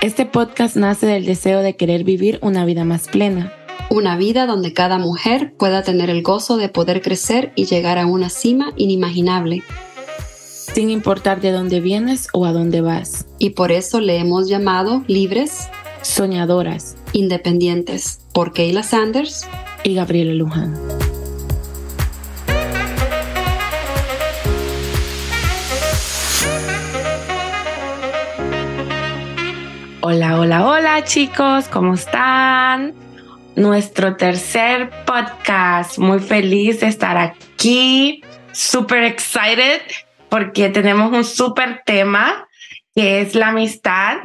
Este podcast nace del deseo de querer vivir una vida más plena. Una vida donde cada mujer pueda tener el gozo de poder crecer y llegar a una cima inimaginable. Sin importar de dónde vienes o a dónde vas. Y por eso le hemos llamado libres, soñadoras, independientes, por Kayla Sanders y Gabriela Luján. Hola, hola, hola chicos, ¿cómo están? Nuestro tercer podcast. Muy feliz de estar aquí. Super excited porque tenemos un super tema que es la amistad.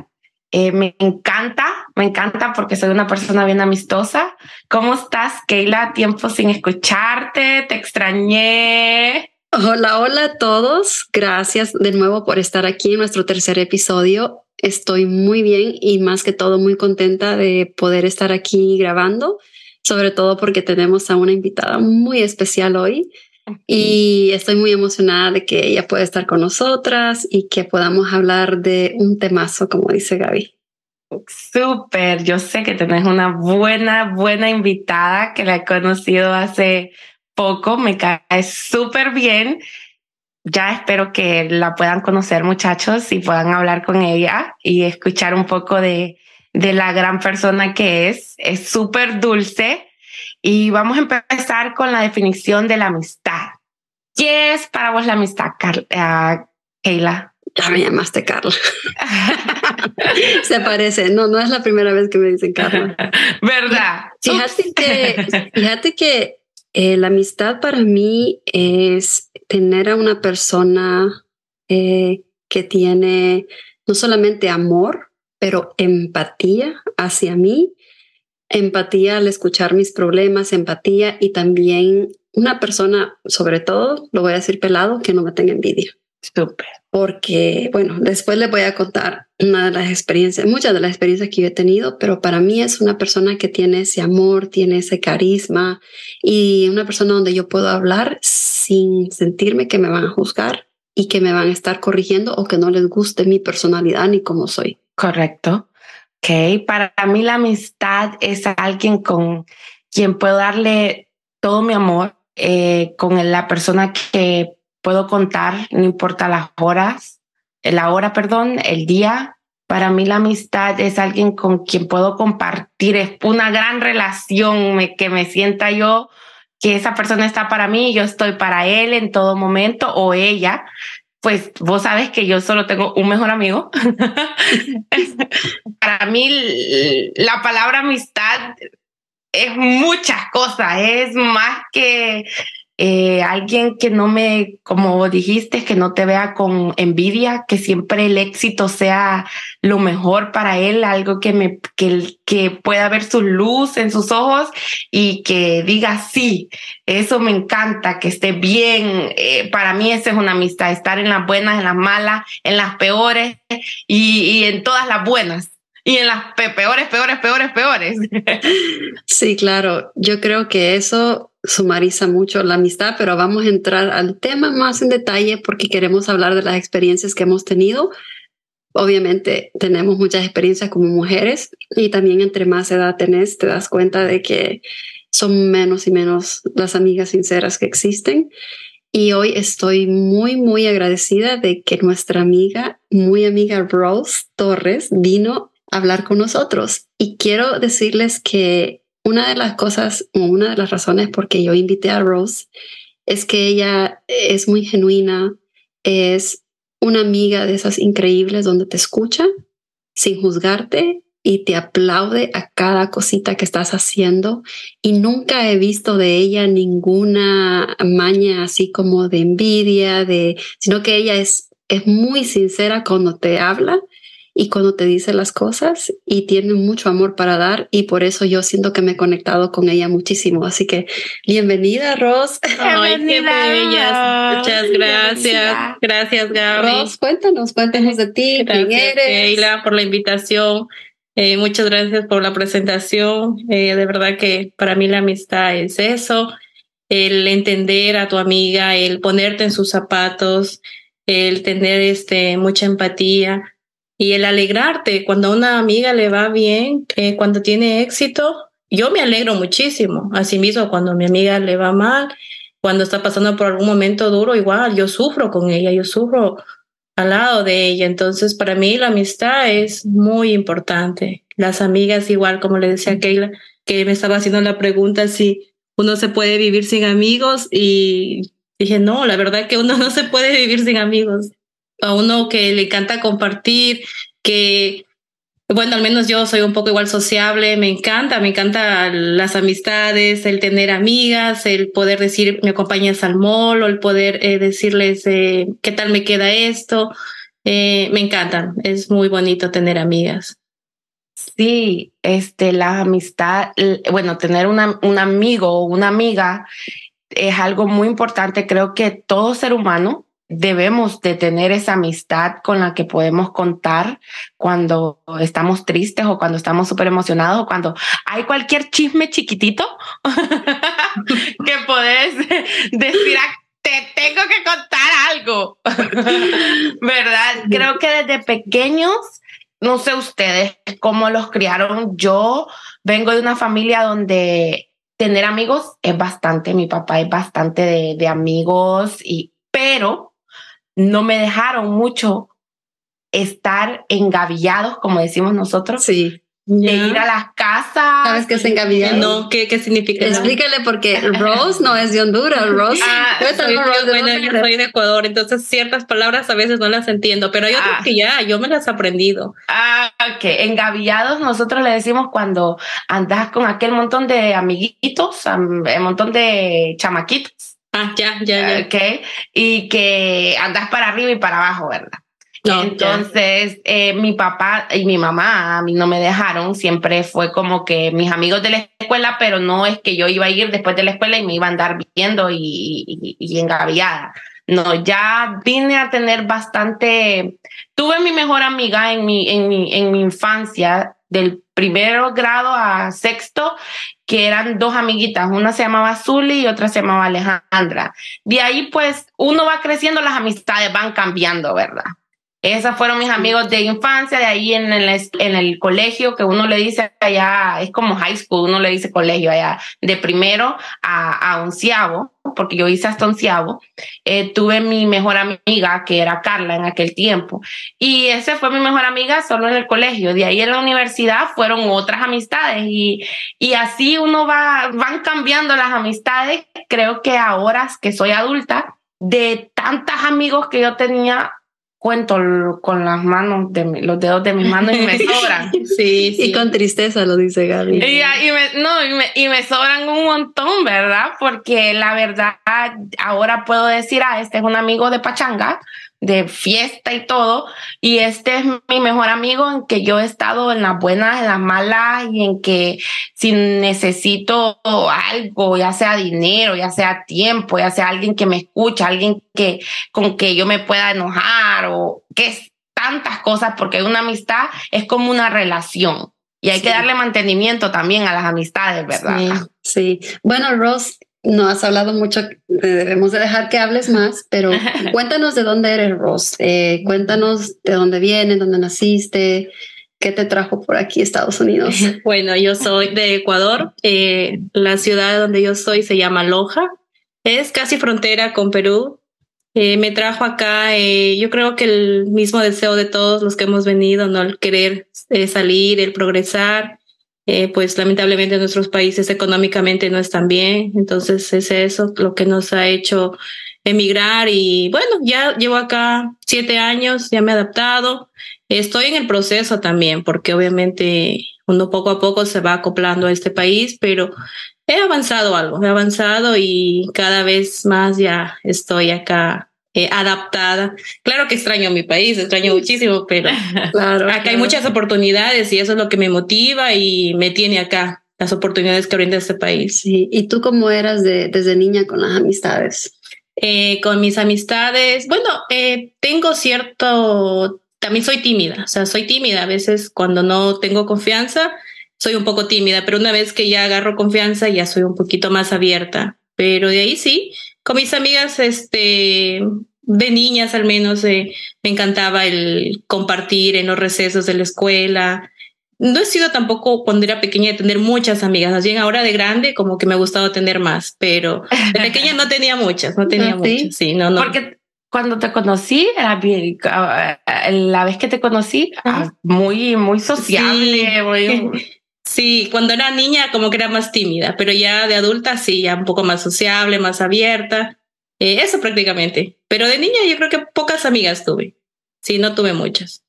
Eh, me encanta, me encanta porque soy una persona bien amistosa. ¿Cómo estás, Keila? Tiempo sin escucharte, te extrañé. Hola, hola a todos. Gracias de nuevo por estar aquí en nuestro tercer episodio. Estoy muy bien y más que todo muy contenta de poder estar aquí grabando, sobre todo porque tenemos a una invitada muy especial hoy y estoy muy emocionada de que ella pueda estar con nosotras y que podamos hablar de un temazo, como dice Gaby. Súper, yo sé que tenés una buena, buena invitada que la he conocido hace poco, me cae súper bien ya espero que la puedan conocer muchachos y puedan hablar con ella y escuchar un poco de, de la gran persona que es. Es súper dulce y vamos a empezar con la definición de la amistad. ¿Qué es para vos la amistad, Carla? Uh, Keila? Ya me llamaste Carla. Se parece. No, no es la primera vez que me dicen Carla. ¿Verdad? Fíjate que, fíjate que eh, la amistad para mí es tener a una persona eh, que tiene no solamente amor, pero empatía hacia mí, empatía al escuchar mis problemas, empatía y también una persona, sobre todo, lo voy a decir pelado, que no me tenga envidia. Súper. Porque, bueno, después les voy a contar una de las experiencias, muchas de las experiencias que yo he tenido, pero para mí es una persona que tiene ese amor, tiene ese carisma y una persona donde yo puedo hablar sin sentirme que me van a juzgar y que me van a estar corrigiendo o que no les guste mi personalidad ni cómo soy. Correcto. Ok, para mí la amistad es alguien con quien puedo darle todo mi amor, eh, con la persona que puedo contar, no importa las horas, la hora, perdón, el día. Para mí la amistad es alguien con quien puedo compartir, es una gran relación, que me sienta yo que esa persona está para mí y yo estoy para él en todo momento o ella. Pues vos sabes que yo solo tengo un mejor amigo. para mí la palabra amistad es muchas cosas, es más que eh, alguien que no me, como dijiste, que no te vea con envidia, que siempre el éxito sea lo mejor para él, algo que me, que, que pueda ver su luz en sus ojos y que diga sí, eso me encanta, que esté bien. Eh, para mí esa es una amistad, estar en las buenas, en las malas, en las peores y, y en todas las buenas y en las peores, peores, peores, peores. Sí, claro. Yo creo que eso sumariza mucho la amistad, pero vamos a entrar al tema más en detalle porque queremos hablar de las experiencias que hemos tenido. Obviamente tenemos muchas experiencias como mujeres y también entre más edad tenés, te das cuenta de que son menos y menos las amigas sinceras que existen. Y hoy estoy muy, muy agradecida de que nuestra amiga, muy amiga Rose Torres, vino a hablar con nosotros. Y quiero decirles que una de las cosas, una de las razones por que yo invité a Rose es que ella es muy genuina, es una amiga de esas increíbles donde te escucha sin juzgarte y te aplaude a cada cosita que estás haciendo. Y nunca he visto de ella ninguna maña así como de envidia, de, sino que ella es, es muy sincera cuando te habla y cuando te dice las cosas y tiene mucho amor para dar y por eso yo siento que me he conectado con ella muchísimo. Así que bienvenida, Ros. Ay, qué bellas. Muchas gracias. Gracias, Gaby. Ros, cuéntanos, cuéntanos de ti, gracias, quién eres. Keila, por la invitación. Eh, muchas gracias por la presentación. Eh, de verdad que para mí la amistad es eso, el entender a tu amiga, el ponerte en sus zapatos, el tener este, mucha empatía y el alegrarte cuando a una amiga le va bien, eh, cuando tiene éxito, yo me alegro muchísimo. Asimismo, cuando a mi amiga le va mal, cuando está pasando por algún momento duro, igual yo sufro con ella, yo sufro al lado de ella. Entonces, para mí la amistad es muy importante. Las amigas, igual como le decía Keila, que me estaba haciendo la pregunta si uno se puede vivir sin amigos y dije, no, la verdad que uno no se puede vivir sin amigos. A uno que le encanta compartir, que, bueno, al menos yo soy un poco igual sociable, me encanta, me encanta las amistades, el tener amigas, el poder decir, me acompañas al mall, o el poder eh, decirles eh, qué tal me queda esto. Eh, me encantan, es muy bonito tener amigas. Sí, este, la amistad, bueno, tener un amigo o una amiga es algo muy importante. Creo que todo ser humano debemos de tener esa amistad con la que podemos contar cuando estamos tristes o cuando estamos súper emocionados o cuando hay cualquier chisme chiquitito que puedes decir, ah, te tengo que contar algo, ¿verdad? Creo que desde pequeños no sé ustedes cómo los criaron. Yo vengo de una familia donde tener amigos es bastante, mi papá es bastante de, de amigos, y, pero no me dejaron mucho estar engavillados, como decimos nosotros. Sí de ir a las casas. ¿Sabes qué es engavillado? No, ¿qué, qué significa? Explícale porque Rose no es de Honduras, Rose. Ah, soy, Rose bueno, yo soy de Ecuador, entonces ciertas palabras a veces no las entiendo, pero hay otras ah. que ya, yo me las he aprendido. Ah, ok. Engavillados nosotros le decimos cuando andas con aquel montón de amiguitos, un montón de chamaquitos. Ah, ya, ya, ya. Ok. Y que andas para arriba y para abajo, ¿verdad? Entonces, eh, mi papá y mi mamá a mí no me dejaron, siempre fue como que mis amigos de la escuela, pero no es que yo iba a ir después de la escuela y me iba a andar viendo y, y, y engaviada. No, ya vine a tener bastante, tuve mi mejor amiga en mi, en mi, en mi infancia, del primer grado a sexto, que eran dos amiguitas, una se llamaba Zuli y otra se llamaba Alejandra. De ahí pues uno va creciendo, las amistades van cambiando, ¿verdad? Esos fueron mis amigos de infancia, de ahí en el, en el colegio, que uno le dice allá, es como high school, uno le dice colegio allá, de primero a, a onceavo, porque yo hice hasta onceavo. Eh, tuve mi mejor amiga, que era Carla en aquel tiempo, y esa fue mi mejor amiga solo en el colegio. De ahí en la universidad fueron otras amistades, y, y así uno va, van cambiando las amistades. Creo que ahora que soy adulta, de tantos amigos que yo tenía, cuento con las manos, de los dedos de mis manos y me sobran. sí, sí. Y con tristeza lo dice Gaby. Y, y, me, no, y, me, y me sobran un montón, ¿verdad? Porque la verdad, ahora puedo decir, ah, este es un amigo de Pachanga, de fiesta y todo. Y este es mi mejor amigo en que yo he estado en las buenas, en las malas y en que si necesito algo, ya sea dinero, ya sea tiempo, ya sea alguien que me escucha, alguien que con que yo me pueda enojar o que es tantas cosas, porque una amistad es como una relación. Y hay que darle mantenimiento también a las amistades, ¿verdad? Sí, sí. Bueno, Ross, no has hablado mucho, debemos de dejar que hables más, pero cuéntanos de dónde eres, Ross. Eh, cuéntanos de dónde vienes, dónde naciste, qué te trajo por aquí Estados Unidos. Bueno, yo soy de Ecuador. Eh, la ciudad donde yo soy se llama Loja. Es casi frontera con Perú. Eh, me trajo acá, yo creo que el mismo deseo de todos los que hemos venido, ¿no? El querer salir, el progresar. Eh, pues lamentablemente nuestros países económicamente no están bien, entonces es eso lo que nos ha hecho emigrar y bueno, ya llevo acá siete años, ya me he adaptado, estoy en el proceso también porque obviamente uno poco a poco se va acoplando a este país, pero he avanzado algo, he avanzado y cada vez más ya estoy acá eh, adaptada. Claro que extraño mi país, extraño muchísimo, pero claro, acá hay muchas oportunidades y eso es lo que me motiva y me tiene acá, las oportunidades que brinda este país. Sí. ¿Y tú cómo eras de, desde niña con las amistades? Eh, con mis amistades, bueno, eh, tengo cierto, también soy tímida, o sea, soy tímida a veces cuando no tengo confianza, soy un poco tímida, pero una vez que ya agarro confianza ya soy un poquito más abierta, pero de ahí sí, con mis amigas, este, de niñas al menos eh, me encantaba el compartir en los recesos de la escuela. No he sido tampoco cuando era pequeña de tener muchas amigas, más bien ahora de grande como que me ha gustado tener más, pero de pequeña no tenía muchas, no tenía muchas, sí, no, no. Porque cuando te conocí, era bien, ah, la vez que te conocí, ah, muy, muy sociable, muy... Sí, cuando era niña como que era más tímida, pero ya de adulta sí, ya un poco más sociable, más abierta. Eh, eso prácticamente. Pero de niña yo creo que pocas amigas tuve. Sí, no tuve muchas.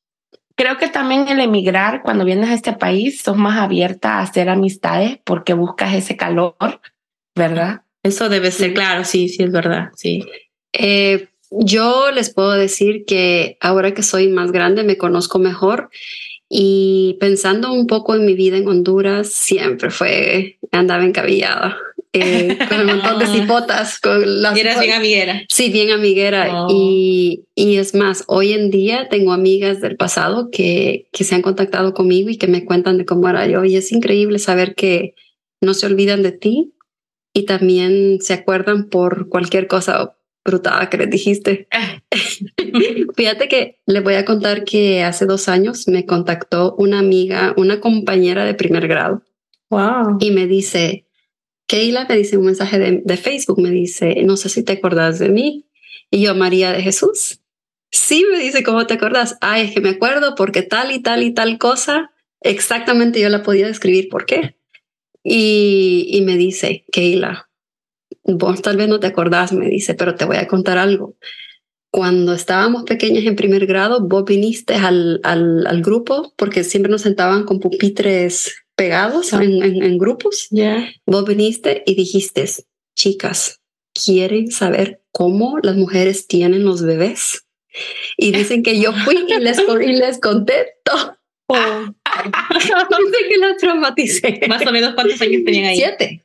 Creo que también el emigrar, cuando vienes a este país, sos más abierta a hacer amistades porque buscas ese calor, ¿verdad? Eso debe ser, claro, sí, sí, es verdad, sí. Eh, yo les puedo decir que ahora que soy más grande me conozco mejor y pensando un poco en mi vida en Honduras, siempre fue, andaba encabillada. Eh, con un montón de cipotas. Con las, eras bien amiguera. Sí, bien amiguera. Y, y, es más, hoy en día tengo amigas del pasado que, que se han contactado conmigo y que me cuentan de cómo era yo. Y es increíble saber que no se olvidan de ti y también se acuerdan por cualquier cosa brutada que les dijiste. Fíjate que les voy a contar que hace dos años me contactó una amiga, una compañera de primer grado. Wow. Y me dice, Keila me dice un mensaje de, Facebook, me dice, no sé si te acordás de mí. Y yo, María de Jesús. Sí, me dice, ¿cómo te acordás? Ay, es que me acuerdo porque tal y tal y tal cosa, exactamente yo la podía describir por qué. Y, y me dice, Keila, vos tal vez no te acordás, me dice, pero te voy a contar algo. Cuando estábamos pequeñas en primer grado, vos viniste al, al, al grupo porque siempre nos sentaban con pupitres pegados en, grupos. Vos viniste y dijiste, chicas, ¿quieren saber cómo las mujeres tienen los bebés? Y dicen que yo fui y les, y les conté todo. Oh. que las traumaticé. Más o menos cuántos años tenían ahí. Siete.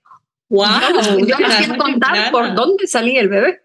Wow. Yo, les quiero contar por dónde salía el bebé.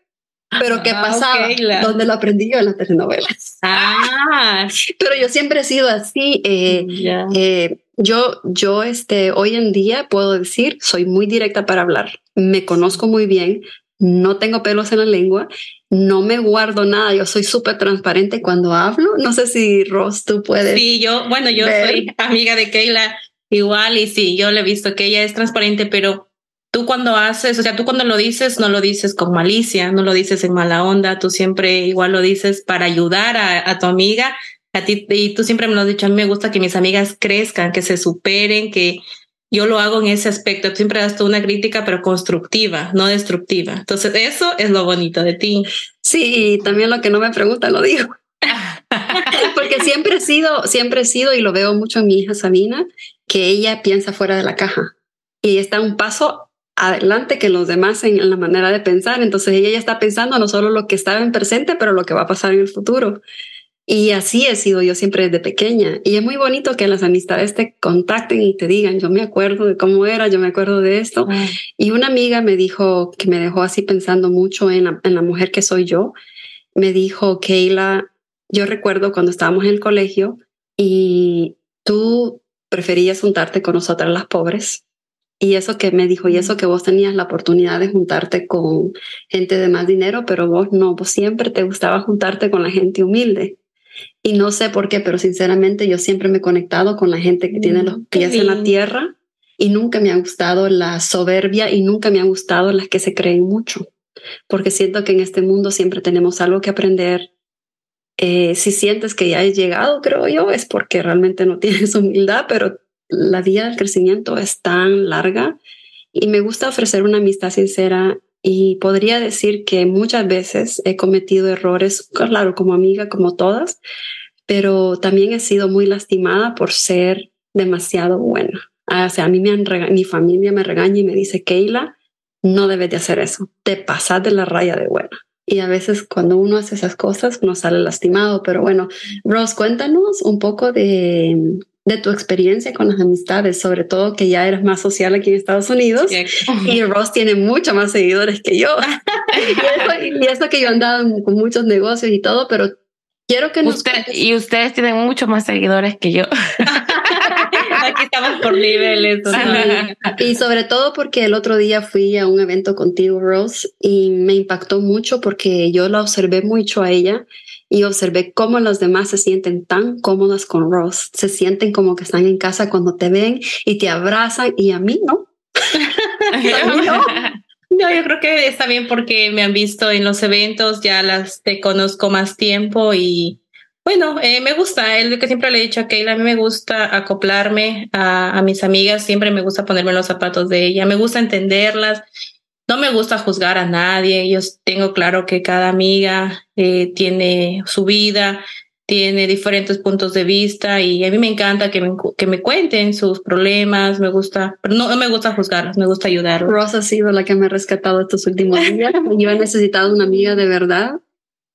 Pero qué ah, pasaba, donde lo aprendí yo en las telenovelas. Ah. Pero yo siempre he sido así. Eh, eh, yo, yo, este, hoy en día puedo decir, soy muy directa para hablar. Me conozco muy bien, no tengo pelos en la lengua, no me guardo nada, yo soy súper transparente cuando hablo. No sé si Ross, tú puedes. Sí, yo, bueno, yo soy amiga de Keila igual y sí, yo le he visto que ella es transparente, pero tú cuando haces, o sea, tú cuando lo dices, no lo dices con malicia, no lo dices en mala onda, tú siempre igual lo dices para ayudar a, a tu amiga a ti, y tú siempre me lo has dicho, a mí me gusta que mis amigas crezcan, que se superen, que yo lo hago en ese aspecto. Tú siempre das una crítica, pero constructiva, no destructiva. Entonces, eso es lo bonito de ti. Sí, y también lo que no me pregunta lo digo. Porque siempre he sido, siempre he sido, y lo veo mucho en mi hija Sabina, que ella piensa fuera de la caja y está un paso adelante que los demás en la manera de pensar. Entonces ella ya está pensando no solo lo que estaba en presente, pero lo que va a pasar en el futuro. Y así he sido yo siempre desde pequeña. Y es muy bonito que las amistades te contacten y te digan, yo me acuerdo de cómo era, yo me acuerdo de esto. Y una amiga me dijo, que me dejó así pensando mucho en la, en la mujer que soy yo, me dijo, Keila, yo recuerdo cuando estábamos en el colegio y tú preferías juntarte con nosotras las pobres. Y eso que me dijo, y eso que vos tenías la oportunidad de juntarte con gente de más dinero, pero vos no, vos siempre te gustaba juntarte con la gente humilde. Y no sé por qué, pero sinceramente yo siempre me he conectado con la gente que tiene los mm, pies en la tierra y nunca me ha gustado la soberbia y nunca me ha gustado las que se creen mucho, porque siento que en este mundo siempre tenemos algo que aprender. Eh, si sientes que ya has llegado, creo yo, es porque realmente no tienes humildad, pero la vía del crecimiento es tan larga y me gusta ofrecer una amistad sincera y podría decir que muchas veces he cometido errores, claro, como amiga, como todas, pero también he sido muy lastimada por ser demasiado buena. Ah, o sea, a mí me han mi familia me regaña y me dice, Keila, no debes de hacer eso, te pasas de la raya de buena. Y a veces cuando uno hace esas cosas, uno sale lastimado. Pero bueno, Ross, cuéntanos un poco de, de tu experiencia con las amistades, sobre todo que ya eres más social aquí en Estados Unidos y Ross tiene mucho más seguidores que yo. y, eso, que yo he andado con muchos negocios y todo, pero quiero que nos... y ustedes tienen mucho más seguidores que yo. aquí Estamos por niveles. Y sobre todo porque el otro día fui a un evento contigo, Rose, y me impactó mucho porque yo la observé mucho a ella y observé cómo los demás se sienten tan cómodas con Rose. Se sienten como que están en casa cuando te ven y te abrazan y a mí no. no. yo creo que está bien porque me han visto en los eventos, ya las te conozco más tiempo y bueno, eh, me gusta, es lo que siempre le he dicho a Keila, a mí me gusta acoplarme a, a, mis amigas, siempre me gusta ponerme los zapatos de ella, me gusta entenderlas, no me gusta juzgar a nadie, yo tengo claro que cada amiga eh, tiene su vida, tiene diferentes puntos de vista y a mí me encanta que me, que me cuenten sus problemas, me gusta, pero no, no me gusta juzgarlas, me gusta ayudarlas. Rosa ha sido la que me ha rescatado estos últimos días, yo he necesitado una amiga de verdad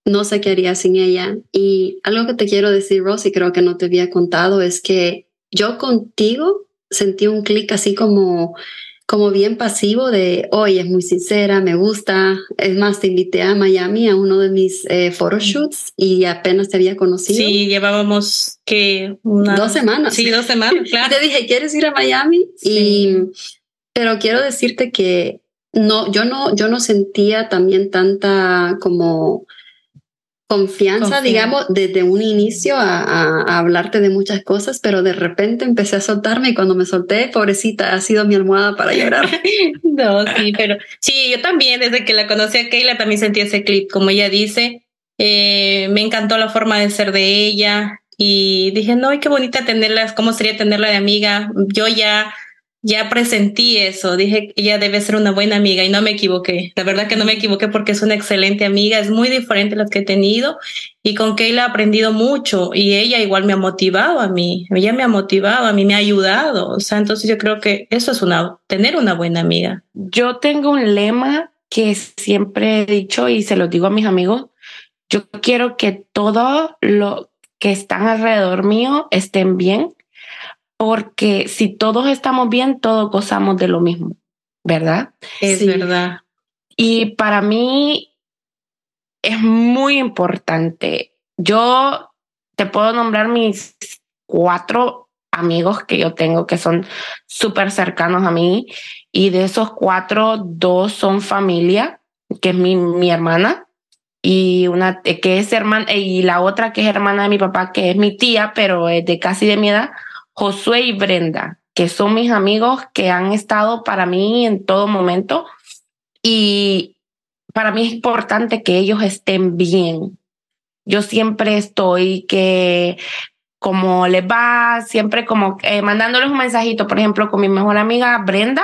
no sé qué haría sin ella. Y algo que te quiero decir, Rosy, creo que no te había contado, es que yo contigo sentí un clic así como, como bien pasivo de, oye, es muy sincera, me gusta. Es más, te invité a Miami a uno de mis eh, photoshoots y apenas te había conocido. Sí, llevábamos que dos semanas. Sí, dos semanas, claro. te dije, ¿quieres ir a Miami? Y, pero quiero decirte que no, yo no, yo no sentía también tanta como confianza, digamos, desde un inicio a, hablarte de muchas cosas, pero de repente empecé a soltarme y cuando me solté, pobrecita, ha sido mi almohada para llorar. no, sí, pero sí, yo también, desde que la conocí a Keila, también sentí ese clip, como ella dice, eh, me encantó la forma de ser de ella y dije, no, qué bonita tenerla, cómo sería tenerla de amiga. Yo ya ya presentí eso, dije ella debe ser una buena amiga y no me equivoqué. La verdad que no me equivoqué porque es una excelente amiga, es muy diferente a las que he tenido y con Keila he aprendido mucho y ella igual me ha motivado a mí, ella me ha motivado, a mí me ha ayudado, o sea, entonces yo creo que eso es una, tener una buena amiga. Yo tengo un lema que siempre he dicho y se lo digo a mis amigos, yo quiero que todo lo que están alrededor mío estén bien porque si todos estamos bien, todos gozamos de lo mismo, ¿verdad? Es verdad. Y para mí es muy importante. Yo te puedo nombrar mis cuatro amigos que yo tengo que son súper cercanos a mí y de esos cuatro, dos son familia, que es mi, mi hermana y una que es hermana y la otra que es hermana de mi papá, que es mi tía, pero es de casi de mi edad Josué y Brenda, que son mis amigos que han estado para mí en todo momento y para mí es importante que ellos estén bien. Yo siempre estoy que como les va, siempre como eh, mandándoles un mensajito, por ejemplo, con mi mejor amiga Brenda,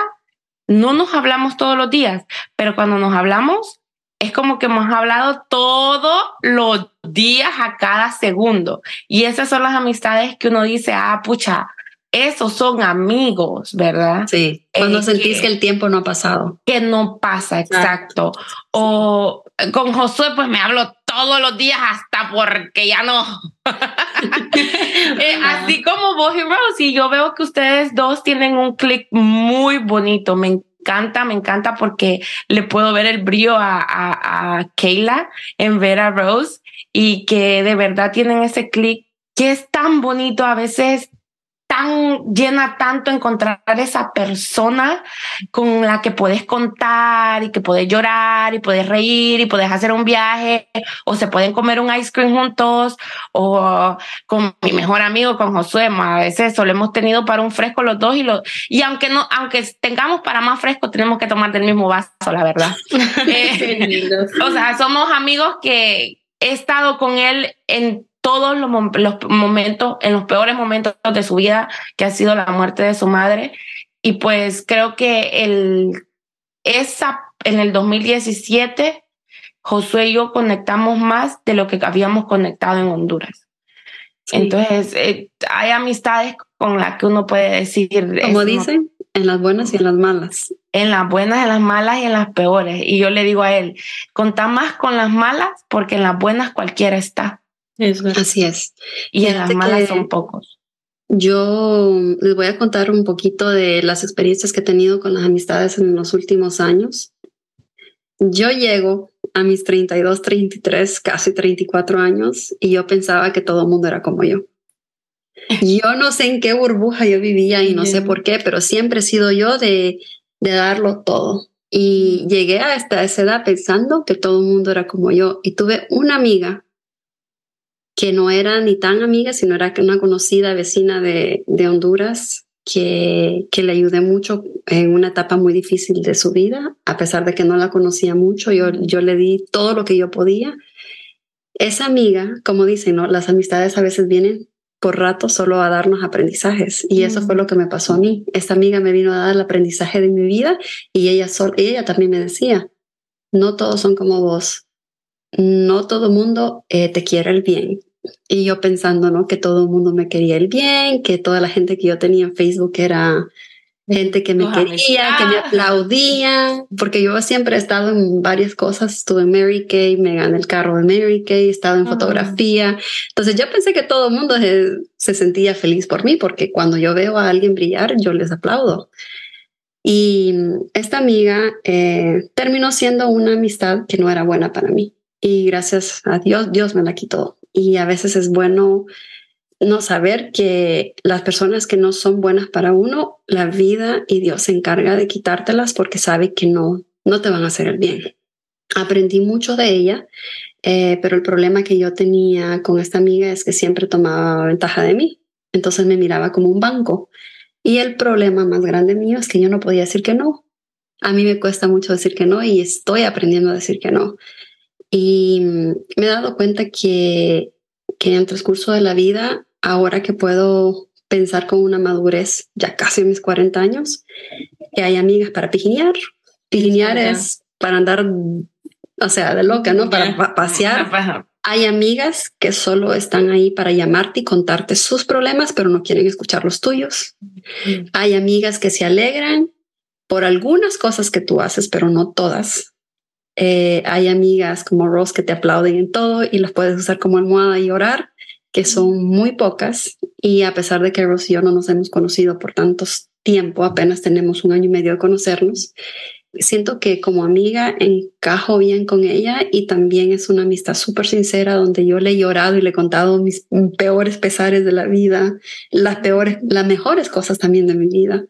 no nos hablamos todos los días, pero cuando nos hablamos, es como que hemos hablado todos los días a cada segundo. Y esas son las amistades que uno dice, ah, pucha, esos son amigos, ¿verdad? Sí, cuando sentís que, el tiempo no ha pasado. Que no pasa, exacto. O con Josué, pues me hablo todos los días hasta porque ya no. Eh, así como vos y Rose, y yo veo que ustedes dos tienen un clic muy bonito. Me encanta, me encanta porque le puedo ver el a, a Kayla en ver a Rose y que de verdad tienen ese clic que es tan bonito. A veces tan llena tanto encontrar esa persona con la que puedes contar y que puedes llorar y puedes reír y puedes hacer un viaje o se pueden comer un ice cream juntos o con mi mejor amigo con Josué a veces solo hemos tenido para un fresco los dos y los y aunque no aunque tengamos para más fresco tenemos que tomar del mismo vaso la verdad. Eh, o sea somos amigos que he estado con él en todos los, momentos, en los peores momentos de su vida, que ha sido la muerte de su madre. Y pues creo que el, esa, en el 2017, Josué y yo conectamos más de lo que habíamos conectado en Honduras. Entonces, eh, hay amistades con las que uno puede decir... Como dicen, en las buenas y en las malas. En las buenas, en las malas y en las peores. Y yo le digo a él, contá más con las malas porque en las buenas cualquiera está. Así es. Y en las malas son pocos. Yo les voy a contar un poquito de las experiencias que he tenido con las amistades en los últimos años. Yo llego a mis 32, 33, casi 34 años y yo pensaba que todo el mundo era como yo. Yo no sé en qué burbuja yo vivía y no sé por qué, pero siempre he sido yo de, de darlo todo. Y llegué a esta esa edad pensando que todo el mundo era como yo. Y tuve una amiga que no era ni tan amiga, sino era una conocida vecina de, de Honduras que, que, le ayudé mucho en una etapa muy difícil de su vida, a pesar de que no la conocía mucho, yo, yo le di todo lo que yo podía. Esa amiga, como dicen, ¿no? las amistades a veces vienen por rato solo a darnos aprendizajes y eso fue lo que me pasó a mí. Esta amiga me vino a dar el aprendizaje de mi vida y ella, sol, ella también me decía, no todos son como vos, no todo mundo eh, te quiere el bien. Y yo pensando, ¿no? Que todo el mundo me quería el bien, que toda la gente que yo tenía en Facebook era gente que me quería, que me aplaudía, porque yo siempre he estado en varias cosas, estuve en Mary Kay, me gané el carro de Mary Kay, he estado en fotografía, entonces yo pensé que todo el mundo se, sentía feliz por mí, porque cuando yo veo a alguien brillar, yo les aplaudo. Y esta amiga eh, terminó siendo una amistad que no era buena para mí. Y gracias a Dios, Dios me la quitó. Y a veces es bueno no saber que las personas que no son buenas para uno, la vida y Dios se encarga de quitártelas porque sabe que no, no te van a hacer el bien. Aprendí mucho de ella, eh, pero el problema que yo tenía con esta amiga es que siempre tomaba ventaja de mí. Entonces me miraba como un banco. Y el problema más grande mío es que yo no podía decir que no. A mí me cuesta mucho decir que no y estoy aprendiendo a decir que no. Y me he dado cuenta que que en el transcurso de la vida, ahora que puedo pensar con una madurez, ya casi a mis 40 años, que hay amigas para pijinear. Pijinear es para andar, o sea, de loca, ¿no? Para pasear. Hay amigas que solo están ahí para llamarte y contarte sus problemas, pero no quieren escuchar los tuyos. Hay amigas que se alegran por algunas cosas que tú haces, pero no todas. Eh, hay amigas como Rose que te aplauden en todo y los puedes usar como almohada y orar, que son muy pocas. Y a pesar de que Rose y yo no nos hemos conocido por tantos tiempo, apenas tenemos un año y medio de conocernos, siento que como amiga encajo bien con ella y también es una amistad súper sincera donde yo le he llorado y le he contado mis peores pesares de la vida, las peores, las mejores cosas también de mi vida.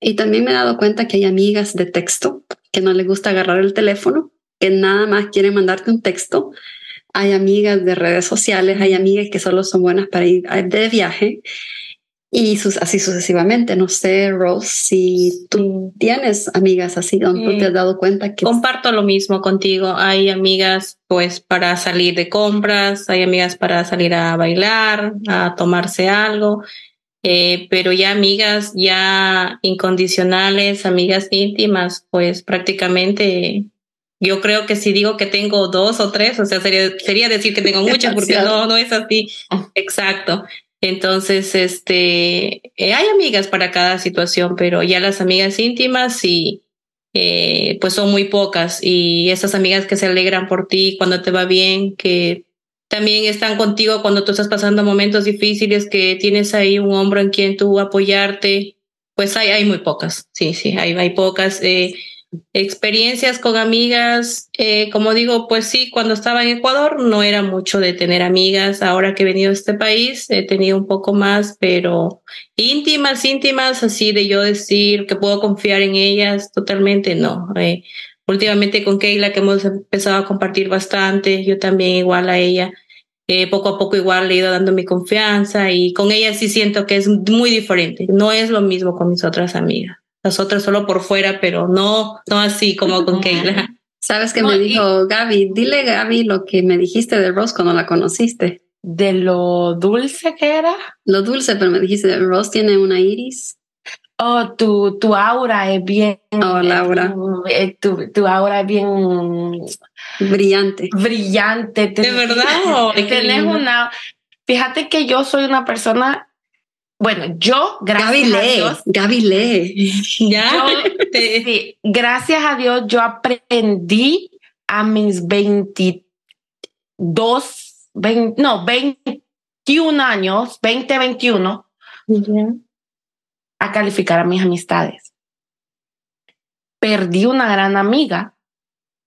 Y también me he dado cuenta que hay amigas de texto que no les gusta agarrar el teléfono que nada más quieren mandarte un texto. Hay amigas de redes sociales, hay amigas que solo son buenas para ir de viaje y sus, así sucesivamente. No sé, Rose, si tú tienes amigas así donde tú te has dado cuenta que... Comparto lo mismo contigo. Hay amigas pues para salir de compras, hay amigas para salir a bailar, a tomarse algo. Eh, pero ya amigas ya incondicionales, amigas íntimas, pues prácticamente yo creo que si digo que tengo dos o tres, o sea, sería, sería decir que tengo muchas, porque no, no es así. Exacto. Entonces, este, eh, hay amigas para cada situación, pero ya las amigas íntimas sí, eh, pues son muy pocas. Y esas amigas que se alegran por ti cuando te va bien, que también están contigo cuando tú estás pasando momentos difíciles, que tienes ahí un hombro en quien tú apoyarte, pues hay, hay muy pocas. Sí, sí, hay, hay pocas. Eh, Experiencias con amigas, eh, como digo, pues sí, cuando estaba en Ecuador no era mucho de tener amigas. Ahora que he venido a este país he tenido un poco más, pero íntimas, íntimas, así de yo decir que puedo confiar en ellas, totalmente no. Eh, últimamente con Keila que hemos empezado a compartir bastante, yo también igual a ella. Eh, poco a poco igual le he ido dando mi confianza y con ella sí siento que es muy diferente. No es lo mismo con mis otras amigas nosotros solo por fuera, pero no, no así como con Keila. ¿Sabes qué me dijo Gaby? Dile, Gaby, lo que me dijiste de Rose cuando la conociste. ¿De lo dulce que era? Lo dulce, pero me dijiste, Rose tiene una iris. Oh, tu, tu aura es bien. Oh, Laura. Eh, tu, tu, aura es bien. Brillante. Brillante. ¿De verdad? Tenés una. Fíjate que yo soy una persona bueno, yo, gracias a Dios. Gaby lee. ¿Ya? gracias a Dios, yo aprendí a mis 22, no, 21 años, 20, 21, a calificar a mis amistades. Perdí una gran amiga,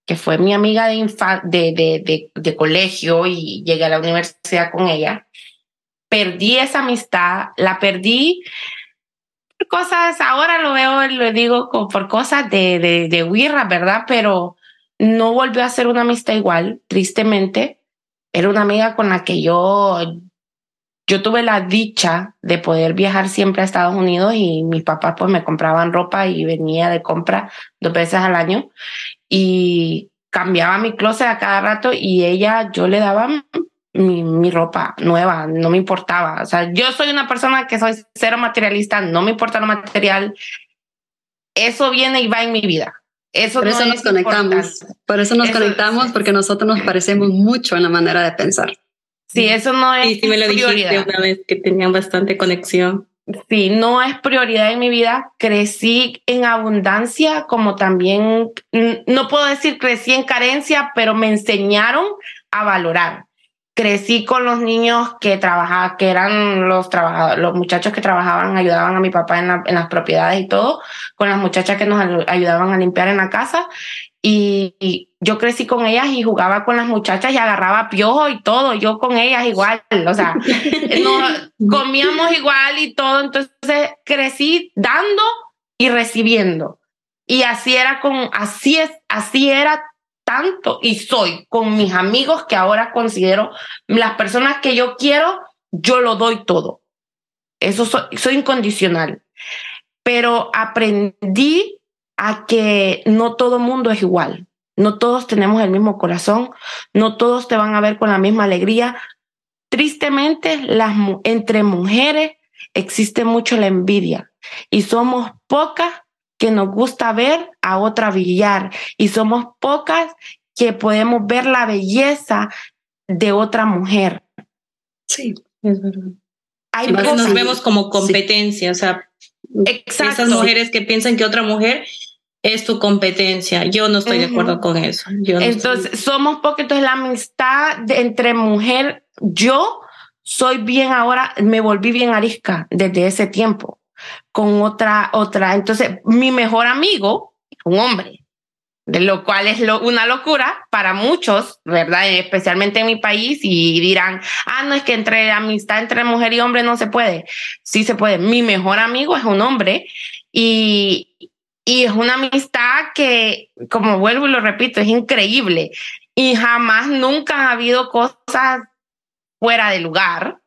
que fue mi amiga de, de, de, de colegio y llegué a la universidad con ella perdí esa amistad, la perdí por cosas, ahora lo veo, lo digo por cosas de, de, de huirra, ¿verdad? Pero no volvió a ser una amistad igual, tristemente. Era una amiga con la que yo, yo tuve la dicha de poder viajar siempre a Estados Unidos y mis papás pues me compraban ropa y venía de compra dos veces al año y cambiaba mi closet a cada rato y ella, yo le daba mi, mi, ropa nueva, no me importaba. O sea, yo soy una persona que soy cero materialista, no me importa lo material. Eso viene y va en mi vida. Eso por eso nos conectamos. Por eso nos conectamos, porque nosotros nos parecemos mucho en la manera de pensar. Sí, eso no es. Y sí me lo prioridad. una vez que tenían bastante conexión. Sí, no es prioridad en mi vida. Crecí en abundancia, como también, no puedo decir crecí en carencia, pero me enseñaron a valorar crecí con los niños que trabajaban, que eran los trabajadores, los muchachos que trabajaban, ayudaban a mi papá en, en, las propiedades y todo, con las muchachas que nos ayudaban a limpiar en la casa. Y, y, yo crecí con ellas y jugaba con las muchachas y agarraba piojo y todo, yo con ellas igual, o sea, comíamos igual y todo, entonces crecí dando y recibiendo. Y así era con, así es, así era y soy con mis amigos que ahora considero las personas que yo quiero, yo lo doy todo. Eso soy, incondicional. Pero aprendí a que no todo mundo es igual. No todos tenemos el mismo corazón, no todos te van a ver con la misma alegría. Tristemente, entre mujeres existe mucho la envidia y somos pocas que nos gusta ver a otra brillar y somos pocas que podemos ver la belleza de otra mujer. Sí, es verdad. Hay nos vemos como competencia, o sea, esas mujeres que piensan que otra mujer es tu competencia. Yo no estoy de acuerdo con eso. entonces, somos pocos, entonces la amistad de, entre mujer, yo soy bien ahora, me volví bien arisca desde ese tiempo con otra, otra. Entonces, mi mejor amigo, un hombre, de lo cual es lo, una locura para muchos, ¿verdad? Especialmente en mi país y dirán, ah, no es que entre amistad entre mujer y hombre no se puede. Sí se puede. Mi mejor amigo es un hombre y, y es una amistad que, como vuelvo y lo repito, es increíble y jamás nunca ha habido cosas fuera de lugar.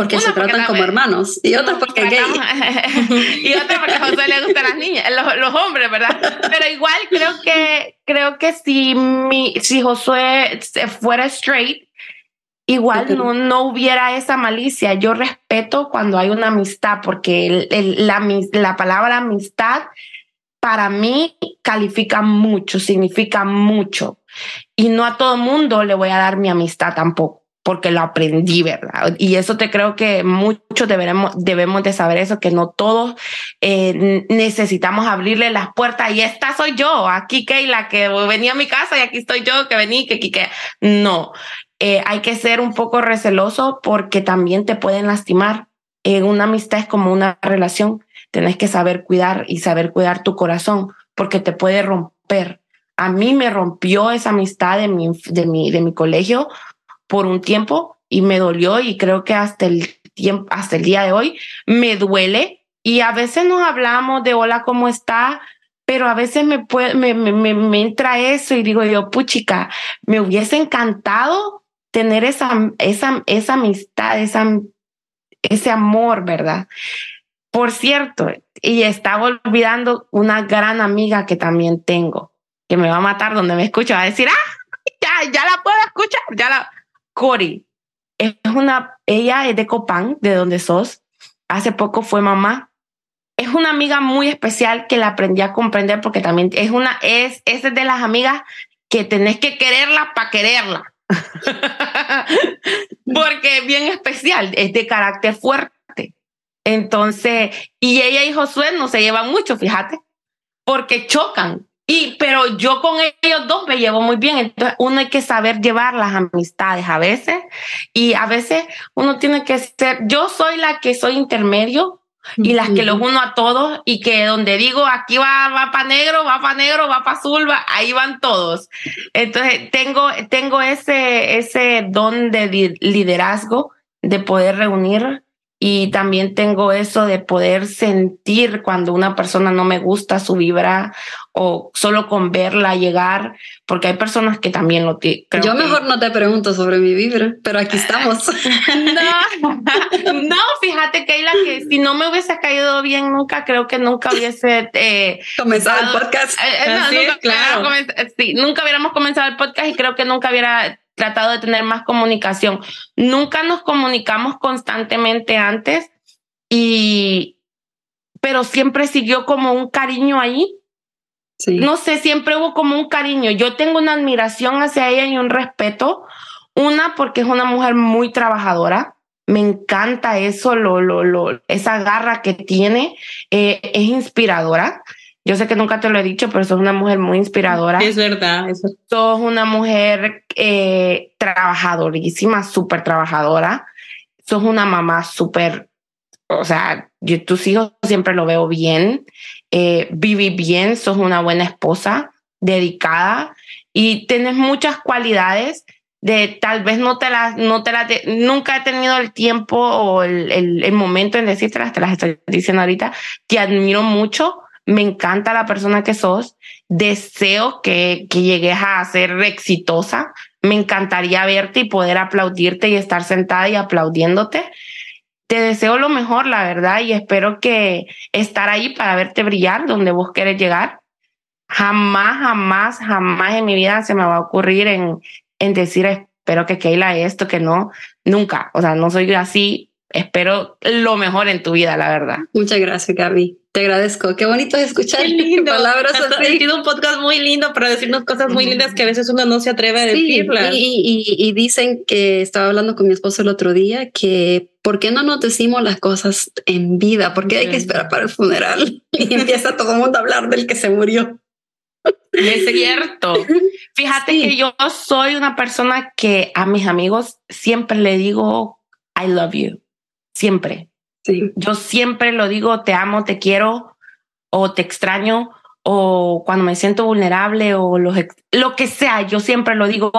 Porque se tratan como hermanos y otros porque gay. y otros porque a José le gustan las niñas, los, hombres, ¿verdad? Pero igual creo que creo que si mi si Josué fuera straight, igual no, no hubiera esa malicia. Yo respeto cuando hay una amistad porque la, la palabra amistad para mí califica mucho, significa mucho. Y no a todo mundo le voy a dar mi amistad tampoco porque lo aprendí, ¿verdad? Y eso te creo que muchos debemos de saber eso, que no todos eh, necesitamos abrirle las puertas y esta soy yo, aquí la que venía a mi casa y aquí estoy yo que vení, que, que, no. Eh, hay que ser un poco receloso porque también te pueden lastimar. En una amistad es como una relación, tenés que saber cuidar y saber cuidar tu corazón porque te puede romper. A mí me rompió esa amistad de mi, de mi, de mi colegio por un tiempo y me dolió y creo que hasta el tiempo, hasta el día de hoy me duele y a veces nos hablamos de hola, ¿cómo está? Pero a veces me, me, me, me, entra eso y digo yo, puchica, me hubiese encantado tener esa, esa, esa amistad, esa, ese amor, ¿verdad? Por cierto, y estaba olvidando una gran amiga que también tengo, que me va a matar donde me escucha, va a decir, ah, ya, ya la puedo escuchar, ya la, Cori es una, ella es de Copán, de donde sos. Hace poco fue mamá. Es una amiga muy especial que la aprendí a comprender porque también es una, es, es de las amigas que tenés que quererla para quererla. porque es bien especial, es de carácter fuerte. Entonces, y ella y Josué no se llevan mucho, fíjate, porque chocan. Y, pero yo con ellos dos me llevo muy bien. Entonces, uno hay que saber llevar las amistades a veces. Y a veces uno tiene que ser, yo soy la que soy intermedio y las que los uno a todos y que donde digo aquí va, va para negro, va para negro, va para azul, va, ahí van todos. Entonces, tengo, tengo ese, ese don de liderazgo de poder reunir y también tengo eso de poder sentir cuando una persona no me gusta su vibra o solo con verla llegar, porque hay personas que también lo tienen. Yo mejor no te pregunto sobre mi vibra, pero aquí estamos. no, no, fíjate, Keila, que si no me hubiese caído bien nunca, creo que nunca hubiese eh, comenzado el podcast. Eh, eh, nunca, claro. sí, nunca hubiéramos comenzado el podcast y creo que nunca hubiera tratado de tener más comunicación. Nunca nos comunicamos constantemente antes y, pero siempre siguió como un cariño ahí. Sí. No sé, siempre hubo como un cariño. Yo tengo una admiración hacia ella y un respeto. Una, porque es una mujer muy trabajadora. Me encanta eso, lo, lo, lo, esa garra que tiene. Eh, es inspiradora. Yo sé que nunca te lo he dicho, pero sos una mujer muy inspiradora. Es verdad. Sos una mujer eh, trabajadorísima, súper trabajadora. Sos una mamá súper, o sea, yo, tus hijos siempre lo veo bien. Eh, viví bien, sos una buena esposa, dedicada y tienes muchas cualidades de tal vez no te las, no te las, nunca he tenido el tiempo o el, el, el momento en decírtelas, te las estoy diciendo ahorita. Te admiro mucho me encanta la persona que sos, deseo que, que llegues a ser exitosa, me encantaría verte y poder aplaudirte y estar sentada y aplaudiéndote. Te deseo lo mejor, la verdad, y espero que estar ahí para verte brillar donde vos querés llegar. Jamás, jamás, jamás en mi vida se me va a ocurrir en, en decir, espero que Keila esto, que no, nunca. O sea, no soy así. Espero lo mejor en tu vida, la verdad. Muchas gracias, Gaby. Te agradezco. Qué bonito es escuchar lindo. palabras así. Ha sido un podcast muy lindo para decirnos cosas muy lindas que a veces uno no se atreve a decirlas. Y, y, dicen que estaba hablando con mi esposo el otro día que ¿por qué no nos decimos las cosas en vida? ¿Por qué hay que esperar para el funeral? Y empieza todo el mundo a hablar del que se murió. Es cierto. Fíjate que yo soy una persona que a mis amigos siempre le digo I love you. Siempre yo siempre lo digo, te amo, te quiero o te extraño o cuando me siento vulnerable o lo, que sea, yo siempre lo digo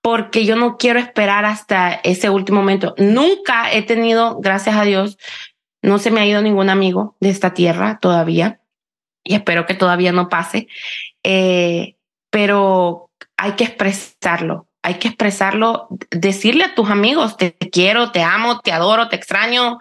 porque yo no quiero esperar hasta ese último momento. Nunca he tenido, gracias a Dios, no se me ha ido ningún amigo de esta tierra todavía y espero que todavía no pase, eh, pero hay que expresarlo hay que expresarlo, decirle a tus amigos, te quiero, te amo, te adoro, te extraño.